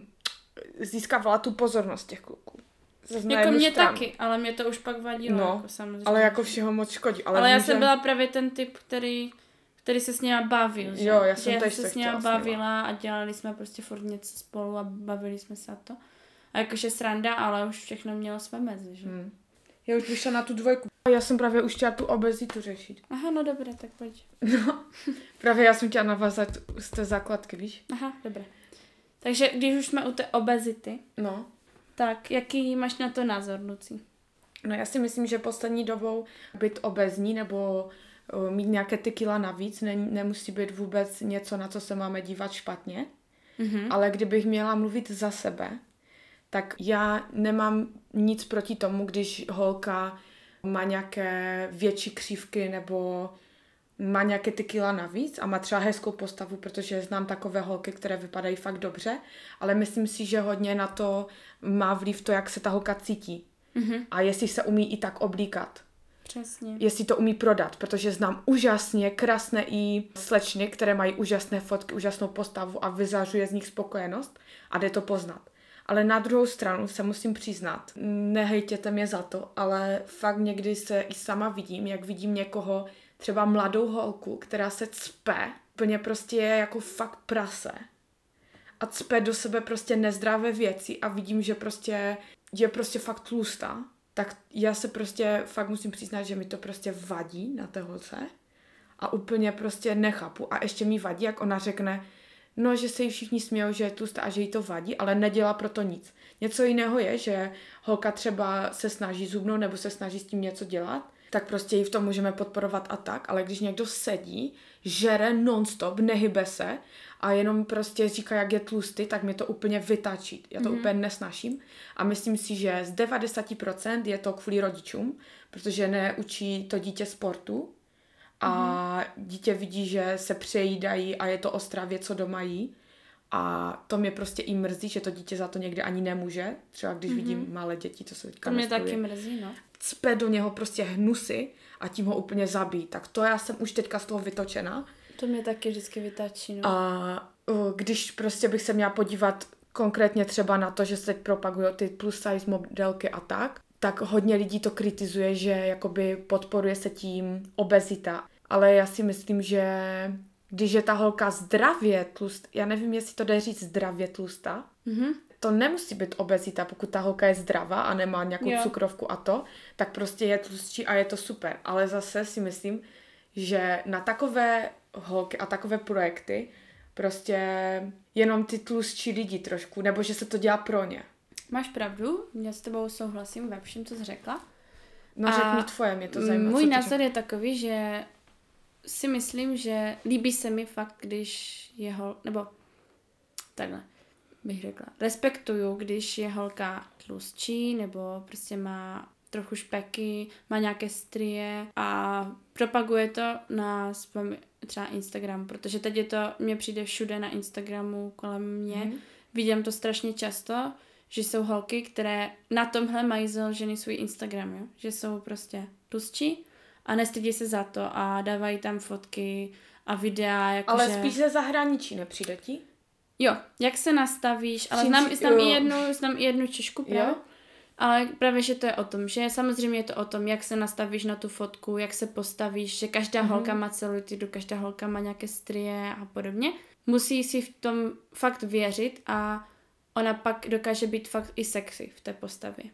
získávala tu pozornost těch kluků. Zase na Jako mě stranu. taky, ale mě to už pak vadilo. No, jako samozřejmě. Ale jako všeho moc škodí. Ale, Ale, já jsem že... byla právě ten typ, který, který se s ním bavil, že? Jo, já že jsem já tež se s nima. bavila a dělali jsme prostě furt něco spolu a bavili jsme se a to. A jakože sranda, ale už všechno mělo své mezi, že? Hmm. Já už vyšla na tu dvojku. Já jsem právě už chtěla tu obezitu řešit. Aha, no dobré, tak pojď. Právě já jsem chtěla navázat z té základky, víš? Aha, dobré. Takže když už jsme u té obezity, No. tak jaký máš na to názor, Lucí? No já si myslím, že poslední dobou být obezní nebo uh, mít nějaké ty kila navíc ne, nemusí být vůbec něco, na co se máme dívat špatně. Mhm. Ale kdybych měla mluvit za sebe, tak já nemám nic proti tomu, když holka má nějaké větší křívky nebo má nějaké ty kila navíc a má třeba hezkou postavu, protože znám takové holky, které vypadají fakt dobře, ale myslím si, že hodně na to má vliv to, jak se ta holka cítí Mhm. a jestli se umí i tak oblíkat Přesně. jestli to umí prodat, protože znám úžasně krásné i slečny, které mají úžasné fotky, úžasnou postavu a vyzařuje z nich spokojenost a jde to poznat. Ale na druhou stranu se musím přiznat, nehejtěte mě za to, ale fakt někdy se i sama vidím, jak vidím někoho, třeba mladou holku, která se cpe, úplně prostě je jako fakt prase a cpe do sebe prostě nezdravé věci a vidím, že prostě je prostě fakt tlustá, tak já se prostě fakt musím přiznat, že mi to prostě vadí na té holce a úplně prostě nechápu. A ještě mi vadí, jak ona řekne, no, že se jí všichni smějou, že je tlustá a že jí to vadí, ale nedělá proto nic. Něco jiného je, že holka třeba se snaží zubnout nebo se snaží s tím něco dělat, tak prostě ji v tom můžeme podporovat a tak, ale když někdo sedí, žere nonstop, nehybe se a jenom prostě říká, jak je tlustý, tak mě to úplně vytačí. Já to mm-hmm. úplně nesnaším a myslím si, že z 90% je to kvůli rodičům, protože neučí to dítě sportu a dítě vidí, že se přejídají a je to ostrá věc, co doma jí. A to mě prostě i mrzí, že to dítě za to někdy ani nemůže. Třeba když mm-hmm. vidím malé děti, co se teďka To mě taky mrzí, no. cpe do něho prostě hnusy a tím ho úplně zabít. Tak to já jsem už teďka z toho vytočena. To mě taky vždycky vytačí, no. A když prostě bych se měla podívat konkrétně třeba na to, že se teď propagují ty plus size modelky a tak, tak hodně lidí to kritizuje, že jakoby podporuje se tím obezita. Ale já si myslím, že když je ta holka zdravě tlust, já nevím, jestli to jde říct zdravě tlustá, Mhm. to nemusí být obezita, pokud ta holka je zdravá a nemá nějakou Jo. cukrovku a to, tak prostě je tlustší a je to super. Ale zase si myslím, že na takové holky a takové projekty prostě jenom ty tlustší lidi trošku, nebo že se to dělá pro ně. Máš pravdu, já s tebou souhlasím ve všem, co jsi řekla. No A řekni tvoje, mě to zajímá. Můj názor je takový, že si myslím, že líbí se mi fakt, když je hol... nebo takhle bych řekla. Respektuju, když je holka tlustší, nebo prostě má trochu špeky, má nějaké strie a propaguje to na svém třeba Instagramu, protože teď je to, mně přijde všude na Instagramu kolem mě, Mhm. vidím to strašně často, že jsou holky, které na tomhle mají založený svůj Instagram, jo? že jsou prostě tlustší a nestydí se za to a dávají tam fotky a videa, jako Ale že... spíš ze zahraničí, nepřijde ti? Jo, jak se nastavíš, ale Čím znám, si- znám, i jednu, znám i jednu Češku právě. Jo? Ale právě, že to je o tom, že samozřejmě je to o tom, jak se nastavíš na tu fotku, jak se postavíš, že každá Mhm. holka má celulitidu, každá holka má nějaké strie a podobně. Musí si v tom fakt věřit a ona pak dokáže být fakt i sexy v té postavě.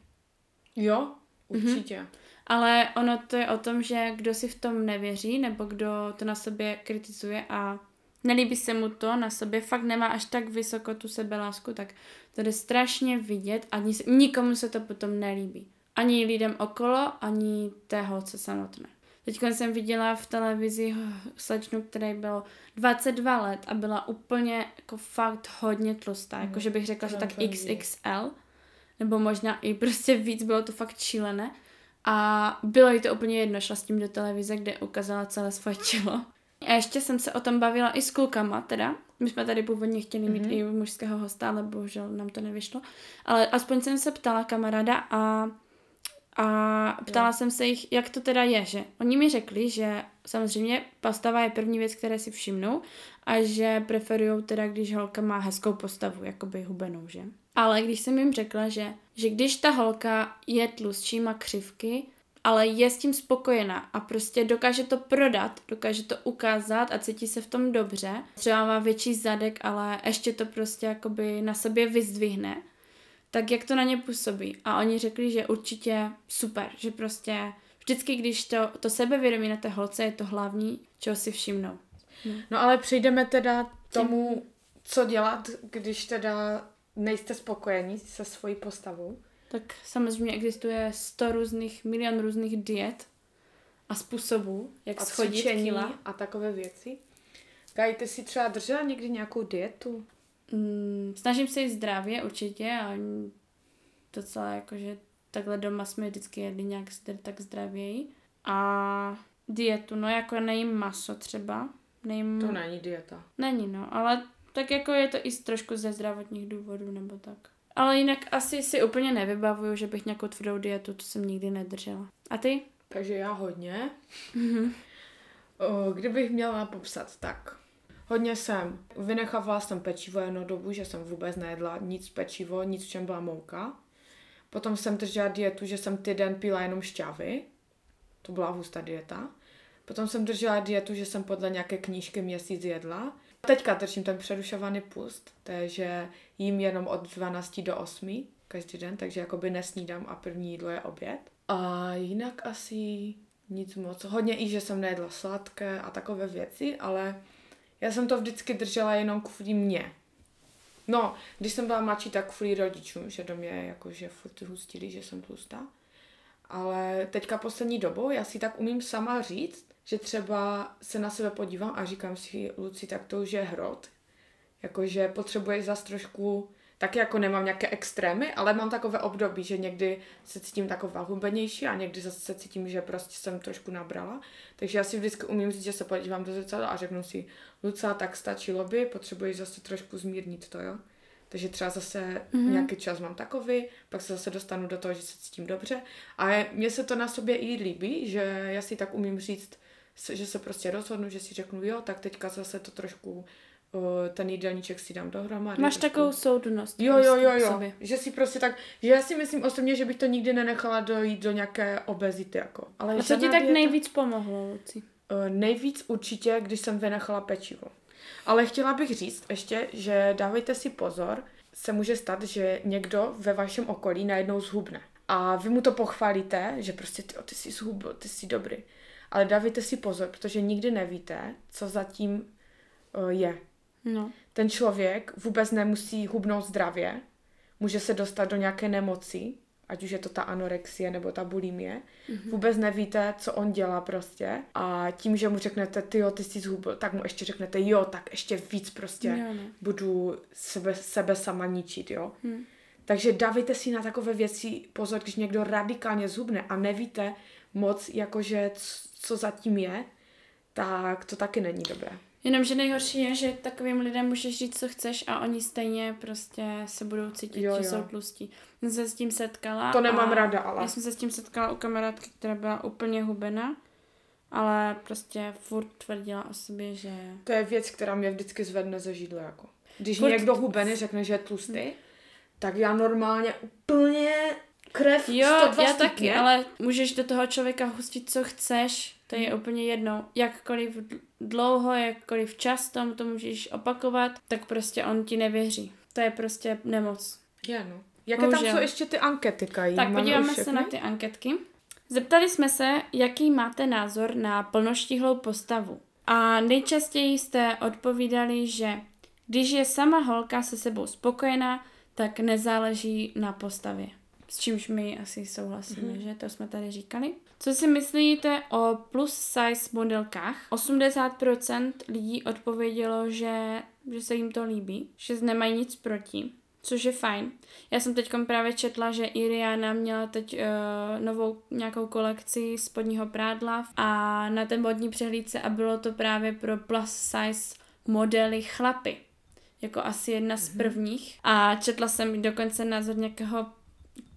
Jo, Mhm. určitě. Ale ono to je o tom, že kdo si v tom nevěří, nebo kdo to na sobě kritizuje a nelíbí se mu to na sobě, fakt nemá až tak vysoko tu sebelásku, tak to jde strašně vidět a nikomu se to potom nelíbí. Ani lidem okolo, ani té holce samotné. Teď jsem viděla v televizi slečnu, které bylo 22 let a byla úplně jako fakt hodně tlustá, jakože bych řekla, že tak. XXL, nebo možná i prostě víc, bylo to fakt šílené. A bylo jí to úplně jedno, šla s tím do televize, kde ukázala celé svoje tělo. A ještě jsem se o tom bavila i s klukama, teda. My jsme tady původně chtěli mít Mhm. i mužského hosta, ale bohužel nám to nevyšlo. Ale aspoň jsem se ptala kamaráda a, a ptala jsem se jich, jak to teda je, že oni mi řekli, že samozřejmě postava je první věc, které si všimnou a že preferují teda, když holka má hezkou postavu, jakoby hubenou, že? Ale když jsem jim řekla, že, že když ta holka je tlustší, má křivky, ale je s tím spokojená a prostě dokáže to prodat, dokáže to ukázat a cítí se v tom dobře. Třeba má větší zadek, ale ještě to prostě jakoby na sobě vyzdvihne, tak jak to na ně působí. A oni řekli, že určitě super, že prostě vždycky, když to, to sebevědomí na té holce je to hlavní, čeho si všimnou. No ale přejdeme teda tomu, co dělat, když teda nejste spokojení se svojí postavou. Tak samozřejmě existuje 100 různých, milion různých diet a způsobů, jak A schodit kila. a takové věci. Kaj, ty si třeba držela někdy nějakou dietu? Mm, snažím se jít zdravě určitě a docela jakože takhle doma jsme vždycky jedli nějak tak zdravěji. A dietu, no jako nejím maso třeba. Nejím... To není dieta. Není, no, ale tak jako je to i z trošku ze zdravotních důvodů nebo tak. Ale jinak asi si úplně nevybavuju, že bych nějakou tvrdou dietu, to jsem nikdy nedržela. A ty? Takže já hodně. Mhm. O, kdybych měla popsat, tak hodně jsem vynechávala jsem pečivo jednu dobu, že jsem vůbec nejedla nic pečivo, nic v čem byla mouka. Potom jsem držela dietu, že jsem týden pila jenom šťavy. To byla hustá dieta. Potom jsem držela dietu, že jsem podle nějaké knížky měsíc jedla. Teďka držím ten přerušovaný pust, takže jím jenom od 12 do 8 každý den, takže jakoby nesnídám a první jídlo je oběd. A jinak asi nic moc. Hodně i, že jsem nejedla sladké a takové věci, ale já jsem to vždycky držela jenom kvůli mě. No, když jsem byla mladší, tak kvůli rodičům, že do mě jakože furt hustili, že jsem tlustá. Ale teďka poslední dobou já si tak umím sama říct, že třeba se na sebe podívám a říkám si, Luci, tak to už je hrot. Jakože potřebuješ zas trošku, taky jako nemám nějaké extrémy, ale mám takové období, že někdy se cítím taková hubenější a někdy zase se cítím, že prostě jsem trošku nabrala. Takže já si vždycky umím říct, že se podívám do zrcadla a řeknu si, Luca, tak stačilo by, potřebuješ zase trošku zmírnit to, jo. Takže třeba zase mm-hmm. nějaký čas mám takový, pak se zase dostanu do toho, že se cítím dobře. A mně se to na sobě i líbí, že já si tak umím říct, že se prostě rozhodnu, že si řeknu, jo, tak teďka zase to trošku, ten jídelníček si dám dohromady. Máš trošku- takovou soudnost. Jo, jo, jo, prostě jo. sobě. Že si prostě tak, že já si myslím osobně, že bych to nikdy nenechala dojít do nějaké obezity, jako. Ale A co ti tak dieta- nejvíc pomohlo, Luci? Nejvíc určitě, když jsem vynechala pečivo. Ale chtěla bych říct ještě, že dávejte si pozor se může stát, že někdo ve vašem okolí najednou zhubne. A vy mu to pochválíte, že prostě ty, ty jsi zhubl, ty jsi dobrý. Ale dávajte si pozor, protože nikdy nevíte, co zatím uh, je. No. Ten člověk vůbec nemusí hubnout zdravě, může se dostat do nějaké nemoci, ať už je to ta anorexie nebo ta bulimie. Mm-hmm. Vůbec nevíte, co on dělá prostě. A tím, že mu řeknete, ty jo, ty jsi zhubl, tak mu ještě řeknete, jo, tak ještě víc prostě Jo, no. budu sebe, sebe sama ničit, jo. Hm. Takže dávejte si na takové věci pozor, když někdo radikálně zhubne a nevíte moc, jakože co zatím je, tak to taky není dobré. Jenomže nejhorší je, že takovým lidem můžeš říct, co chceš a oni stejně prostě se budou cítit, Jo, jo, že jsou tlustí. Já jsem se s tím setkala. To nemám ráda, ale. Já jsem se s tím setkala u kamarádky, která byla úplně hubená, ale prostě furt tvrdila o sobě, že... To je věc, která mě vždycky zvedne ze židle, jako. Když Furt- někdo hubený řekne, že je tlustý, tak já normálně úplně krev Jo, 102 já taky, ale můžeš do toho člověka hustit, co chceš, to je úplně jedno. Jakkoliv dlouho, jakkoliv často mu to můžeš opakovat, tak prostě on ti nevěří. To je prostě nemoc. Je, no. Jaké tam Bohužel. jsou ještě ty ankety, Kají? Tak Máme podíváme se na ty anketky. Zeptali jsme se, jaký máte názor na plnoštíhlou postavu. A nejčastěji jste odpovídali, že když je sama holka se sebou spokojená, tak nezáleží na postavě. S čímž my asi souhlasíme, mm-hmm. že? To jsme tady říkali. Co si myslíte o plus size modelkách? 80% lidí odpovědělo, že, že se jim to líbí, že nemají nic proti, což je fajn. Já jsem teď právě četla, že i Rihanna měla teď uh, novou nějakou kolekci spodního prádla a na té modní přehlídce a bylo to právě pro plus size modely chlapy. Jako asi jedna z prvních. A četla jsem dokonce názor nějakého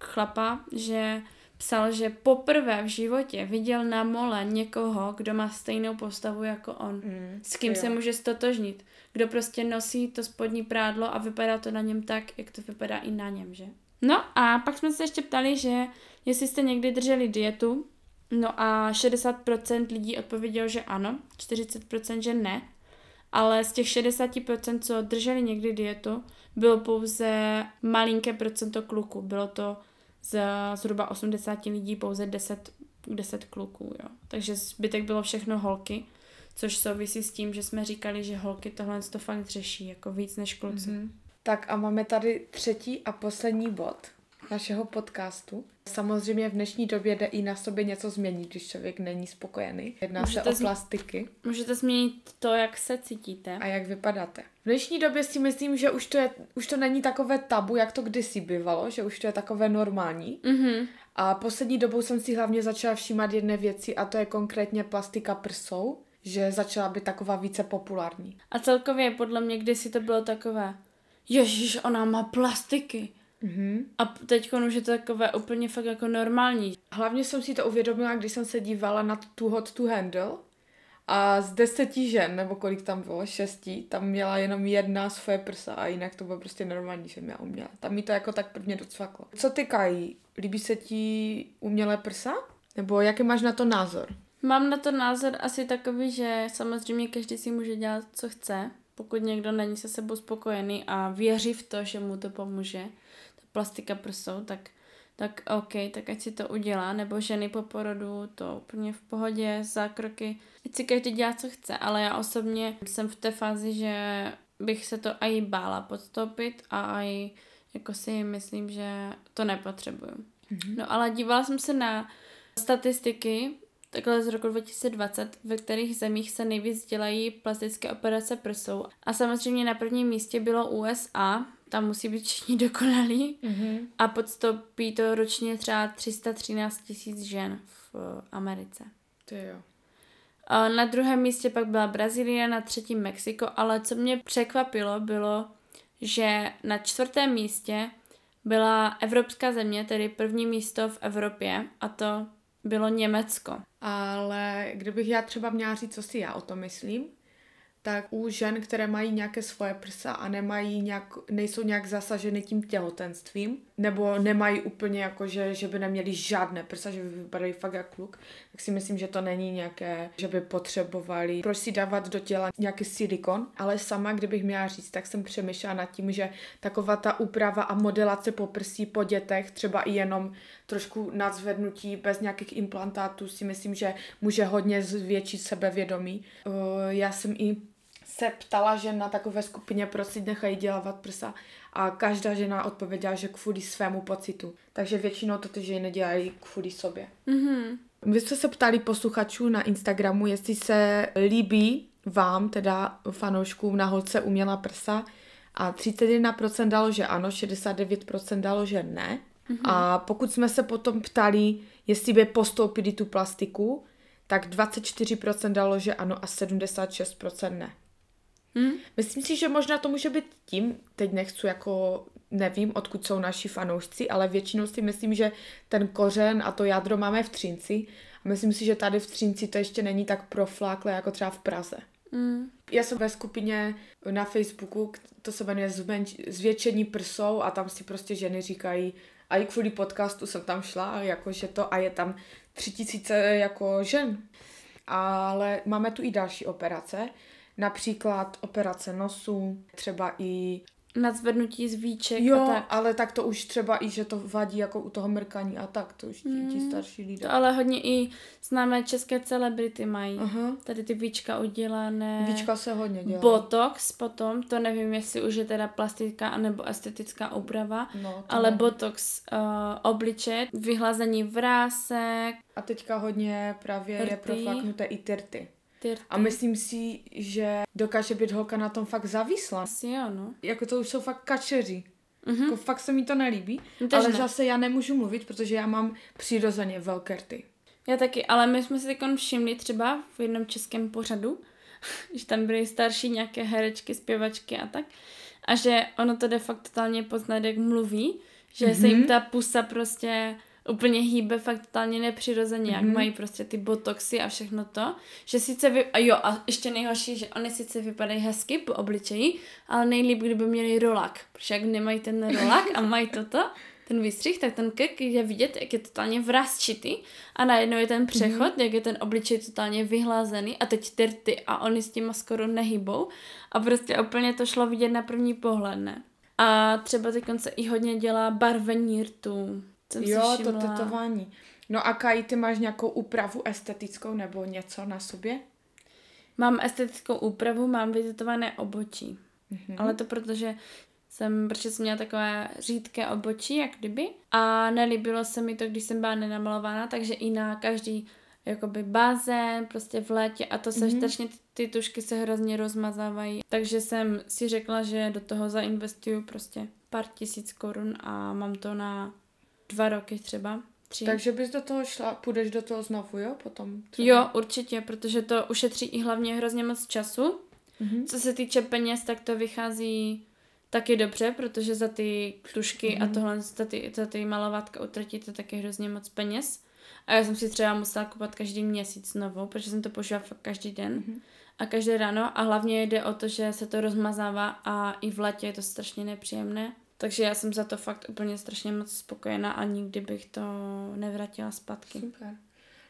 chlapa, že psal, že poprvé v životě viděl na mole někoho, kdo má stejnou postavu jako on. Mm, S kým jo. se může stotožnit. Kdo prostě nosí to spodní prádlo a vypadá to na něm tak, jak to vypadá i na něm, že? No a pak jsme se ještě ptali, že jestli jste někdy drželi dietu, no a 60% lidí odpovědělo, že ano, 40% že ne, ale z těch 60%, co drželi někdy dietu, bylo pouze malinké procento kluků. Bylo to z zhruba 80 lidí pouze 10, 10 kluků, jo. Takže zbytek bylo všechno holky, což souvisí s tím, že jsme říkali, že holky tohle to fakt řeší, jako víc než kluci. Mm-hmm. Tak a máme tady třetí a poslední bod našeho podcastu. Samozřejmě v dnešní době jde i na sobě něco změnit, když člověk není spokojený. Jedná Můžete se o plastiky Můžete změnit to, jak se cítíte. a jak vypadáte. V dnešní době si myslím, že už to, je, už to není takové tabu, jak to kdysi bývalo, že už to je takové normální. Mhm. A poslední dobou jsem si hlavně začala všímat jedné věci a to je konkrétně plastika prsou, že začala být taková více populární. A celkově podle mě kdysi to bylo takové, ježiš, ona má plastiky. Mhm. A teď už je to takové úplně fakt jako normální. Hlavně jsem si to uvědomila, když jsem se dívala na tu Hot to Handle a z deseti žen, nebo kolik tam bylo, šesti, tam měla jenom jedna svoje prsa a jinak to bylo prostě normální, že měla uměla. Tam mi to jako tak prvně docvaklo. Co ty, Kají? Líbí se ti umělé prsa? Nebo jaký máš na to názor? Mám na to názor asi takový, že samozřejmě každý si může dělat, co chce, pokud někdo není se sebou spokojený a věří v to, že mu to pomůže, plastika prsou, tak, tak OK, tak ať si to udělá, nebo ženy po porodu, to úplně v pohodě, zákroky, ať si každý dělá, co chce, ale já osobně jsem v té fázi, že bych se to i bála podstoupit a i jako si myslím, že to nepotřebuju. Mm-hmm. No ale dívala jsem se na statistiky takhle z roku 2020, ve kterých zemích se nejvíc dělají plastické operace prsou. A samozřejmě na prvním místě bylo USA, tam musí být všichni dokonalí Mhm. a podstoupí to ročně třeba 313 tisíc žen v eh, Americe. To jo. A na druhém místě pak byla Brazílie, na třetím Mexiko, ale co mě překvapilo, bylo, že na čtvrtém místě byla evropská země, tedy první místo v Evropě, a to bylo Německo. Ale kdybych já třeba měla říct, co si já o tom myslím, tak u žen, které mají nějaké svoje prsa a nemají nějak, nejsou nějak zasaženy tím těhotenstvím, nebo nemají úplně jako, že, že by neměli žádné prsa, že by vypadají fakt jak kluk, tak si myslím, že to není nějaké, že by potřebovali proč si dávat do těla nějaký silikon, ale sama, kdybych měla říct, tak jsem přemýšlela nad tím, že taková ta úprava a modelace poprsí po dětech, třeba i jenom trošku nadzvednutí bez nějakých implantátů si myslím, že může hodně zvětšit sebevědomí. Uh, Já jsem i se ptala žen na takové skupině, proč si nechají dělávat prsa a každá žena odpověděla, že kvůli svému pocitu. Takže většinou to ty ženy dělají kvůli sobě. Mhm. Vy jste se ptali posluchačů na Instagramu, jestli se líbí vám, teda fanouškům na holce umělá prsa a 31% dalo, že ano, 69% dalo, že ne. Mm-hmm. A pokud jsme se potom ptali, jestli by postoupili tu plastiku, tak 24% dalo, že ano a 76% ne. Hm? Myslím si, že možná to může být tím, teď nechci jako, nevím, odkud jsou naši fanoušci, ale většinou si myslím, že ten kořen a to jádro máme v Třinci a myslím si, že tady v Třinci to ještě není tak profláklé jako třeba v Praze. Mm. Já jsem ve skupině na Facebooku, to se jmenuje Zmenč- Zvětšení prsou a tam si prostě ženy říkají, a i kvůli podcastu jsem tam šla, jakože to, a je tam tři tisíce jako žen. Ale máme tu i další operace, například operace nosu, třeba i Nadzvednutí zvíček Jo, a tak. ale tak to už třeba i, že to vadí jako u toho mrkání a tak, to už ti, ti Mm. starší lidé. To ale hodně i známé české celebrity mají. Aha. Tady ty víčka udělané. Víčka se hodně dělá. Botox potom, to nevím, jestli už je teda plastická nebo estetická úprava, No, ale ne. botox uh, obliče, vyhlazení vrásek, A teďka hodně právě je Rty. proflaknuté i tyrty. tyrty. A myslím si, že dokáže být holka na tom fakt závislá. Asi jo, no. Jako to už jsou fakt kačeři. Mhm. Jako fakt se mi to nelíbí. No, tež ale ne. zase já nemůžu mluvit, protože já mám přirozeně velké rty. Já taky, ale my jsme si teď všimli třeba v jednom českém pořadu, že tam byly starší nějaké herečky, zpěvačky a tak. A že ono to de fakt totálně poznat, jak mluví, že mm-hmm. se jim ta pusa prostě úplně hýbe fakt totálně nepřirozeně, mm-hmm. jak mají prostě ty botoxy a všechno to, že sice vy... A jo, a ještě nejhorší, že oni sice vypadají hezky po obličeji, ale nejlíp, kdyby měli rolák, protože jak nemají ten rolák a mají toto, ten výstřih, tak ten krk je vidět, jak je totálně vrázčitý a najednou je ten přechod, mm-hmm. jak je ten obličej totálně vyhlazený a teď ty rty a oni s tím skoro nehybou a prostě úplně to šlo vidět na první pohled, ne? A třeba teď se i hodně dělá barvení rtů. Jsem si Jo, to tetování. No a Kai, ty máš nějakou úpravu estetickou nebo něco na sobě? Mám estetickou úpravu, mám vytetované obočí. Mhm. Ale to protože jsem, protože jsem měla takové řídké obočí, jak kdyby. A nelíbilo se mi to, když jsem byla nenamalovaná, takže i na každý jakoby bazén, prostě v létě a to se Mhm. mm-hmm. strašně, ty, ty tušky se hrozně rozmazávají. Takže jsem si řekla, že do toho zainvestuju prostě pár tisíc korun a mám to na dva roky třeba. Tři. Takže bys do toho šla, půjdeš do toho znovu, jo? Potom třeba? Jo, určitě, protože to ušetří i hlavně hrozně moc času. Mhm. Co se týče peněz, tak to vychází taky dobře, protože za ty tušky Mhm. a tohle, za ty, za ty malovátka utratíte taky hrozně moc peněz. A já jsem si třeba musela kupovat každý měsíc znovu, protože jsem to používala fakt každý den Mhm. a každé ráno a hlavně jde o to, že se to rozmazává a i v letě je to strašně nepříjemné. Takže já jsem za to fakt úplně strašně moc spokojená a nikdy bych to nevrátila zpátky. Super.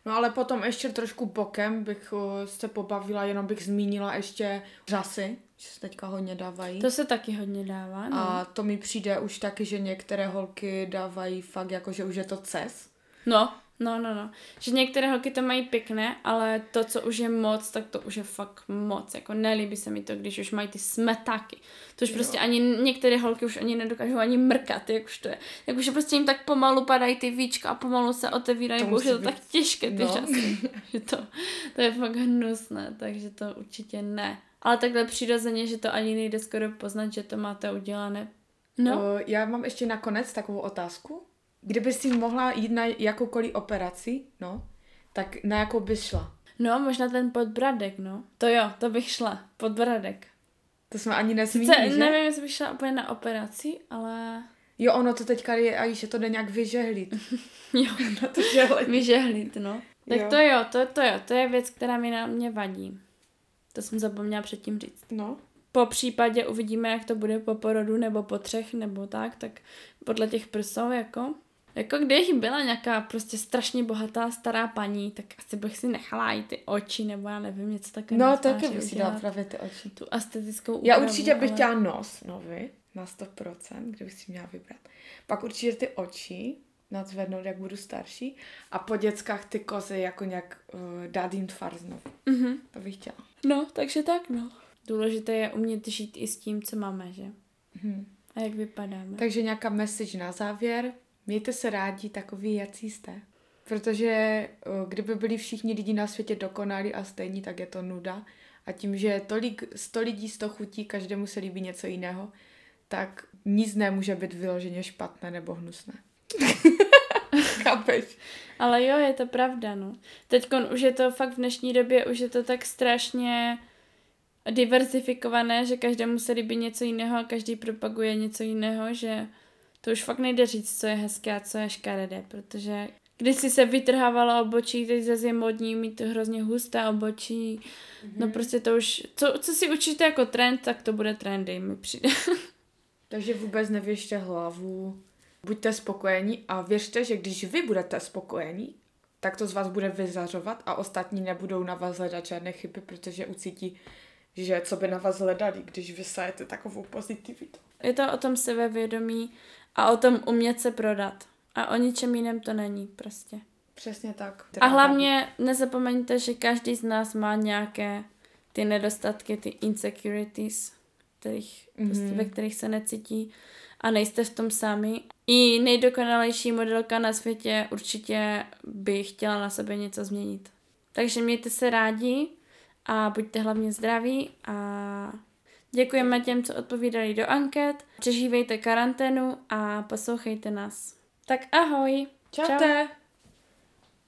No ale potom ještě trošku bokem bych uh, se pobavila, jenom bych zmínila ještě řasy, že se teďka hodně dávají. To se taky hodně dává, no. A to mi přijde už taky, že některé holky dávají fakt jako, že už je to ces. No, no, no, no. Že některé holky to mají pěkné, ale to, co už je moc, tak to už je fakt moc. Jako nelíbí se mi to, když už mají ty smetáky. To už Jo. prostě ani některé holky už ani nedokážou ani mrkat, jak už to je. Jak už prostě jim tak pomalu padají ty víčka a pomalu se otevírají, To už je to musí tak být- těžké ty no. časy. že to, to je fakt hnusné, takže to určitě ne. Ale takhle přirozeně, že to ani nejde skoro poznat, že to máte udělané. No, Uh, já mám ještě nakonec takovou otázku. Kdyby si mohla jít na jakoukoliv operaci, no, tak na jakou bys šla? no, možná ten podbradek, no. To jo, to bych šla. Podbradek. To jsme ani Sice nezmínili, že? nevím, jestli bych šla úplně na operaci, ale Jo, ono to teďka je, a že to jde nějak vyžehlit. jo, na to žehlení. vyžehlit, no. Tak Jo. to jo, to, to jo, to je věc, která mi na mě vadí. To jsem zapomněla předtím říct. No. Po případě uvidíme, jak to bude po porodu, nebo po třech, nebo tak, tak podle těch prsou, jako. Jako kdybych byla nějaká prostě strašně bohatá stará paní, tak asi bych si nechala i ty oči, nebo já nevím, něco takového. No, taky bych si dala právě ty oči. Tu estetickou Já úpravu, určitě bych ale- chtěla nos nový, na 100%, kdybych si měla vybrat. Pak určitě ty oči nadzvednout, jak budu starší. A po dětskách ty kozy jako nějak uh, dát jim tvar znovu. Mhm. To bych chtěla. No, takže tak, no. Důležité je umět žít i s tím, co máme, že? Mhm. A jak vypadáme. Takže nějaká message na závěr. Mějte se rádi takový, jací jste. Protože uh, kdyby byli všichni lidi na světě dokonalí a stejní, tak je to nuda. A tím, že je tolik, 100 lidí, 100 chutí, každému se líbí něco jiného, tak nic nemůže být vyloženě špatné nebo hnusné. Chápeš? Ale jo, je to pravda, no. Teď už je to fakt v dnešní době, už je to tak strašně diverzifikované, že každému se líbí něco jiného a každý propaguje něco jiného, že to už fakt nejde říct, co je hezké a co je škaredé, protože když si se vytrhávalo obočí, teď zase je modní mít to hrozně husté obočí, mm-hmm. no prostě to už, co, co si učíte jako trend, tak to bude trendy, mi přijde. Takže vůbec nevěšte hlavu. Buďte spokojení a věřte, že když vy budete spokojení, tak to z vás bude vyzařovat a ostatní nebudou na vás hledat žádné chyby, protože ucítí, že co by na vás hledali, když vy sajete takovou pozitivitu. Je to o tom sebevědomí a o tom umět se prodat. A o ničem jiném to není prostě. Přesně tak. A hlavně nezapomeňte, že každý z nás má nějaké ty nedostatky, ty insecurities, kterých, mm-hmm. prostě, ve kterých se necítí a nejste v tom sami. I nejdokonalejší modelka na světě určitě by chtěla na sebe něco změnit. Takže mějte se rádi a buďte hlavně zdraví a děkujeme těm, co odpovídali do anket. Přežívejte karanténu a poslouchejte nás. Tak ahoj! Čaute! Čau.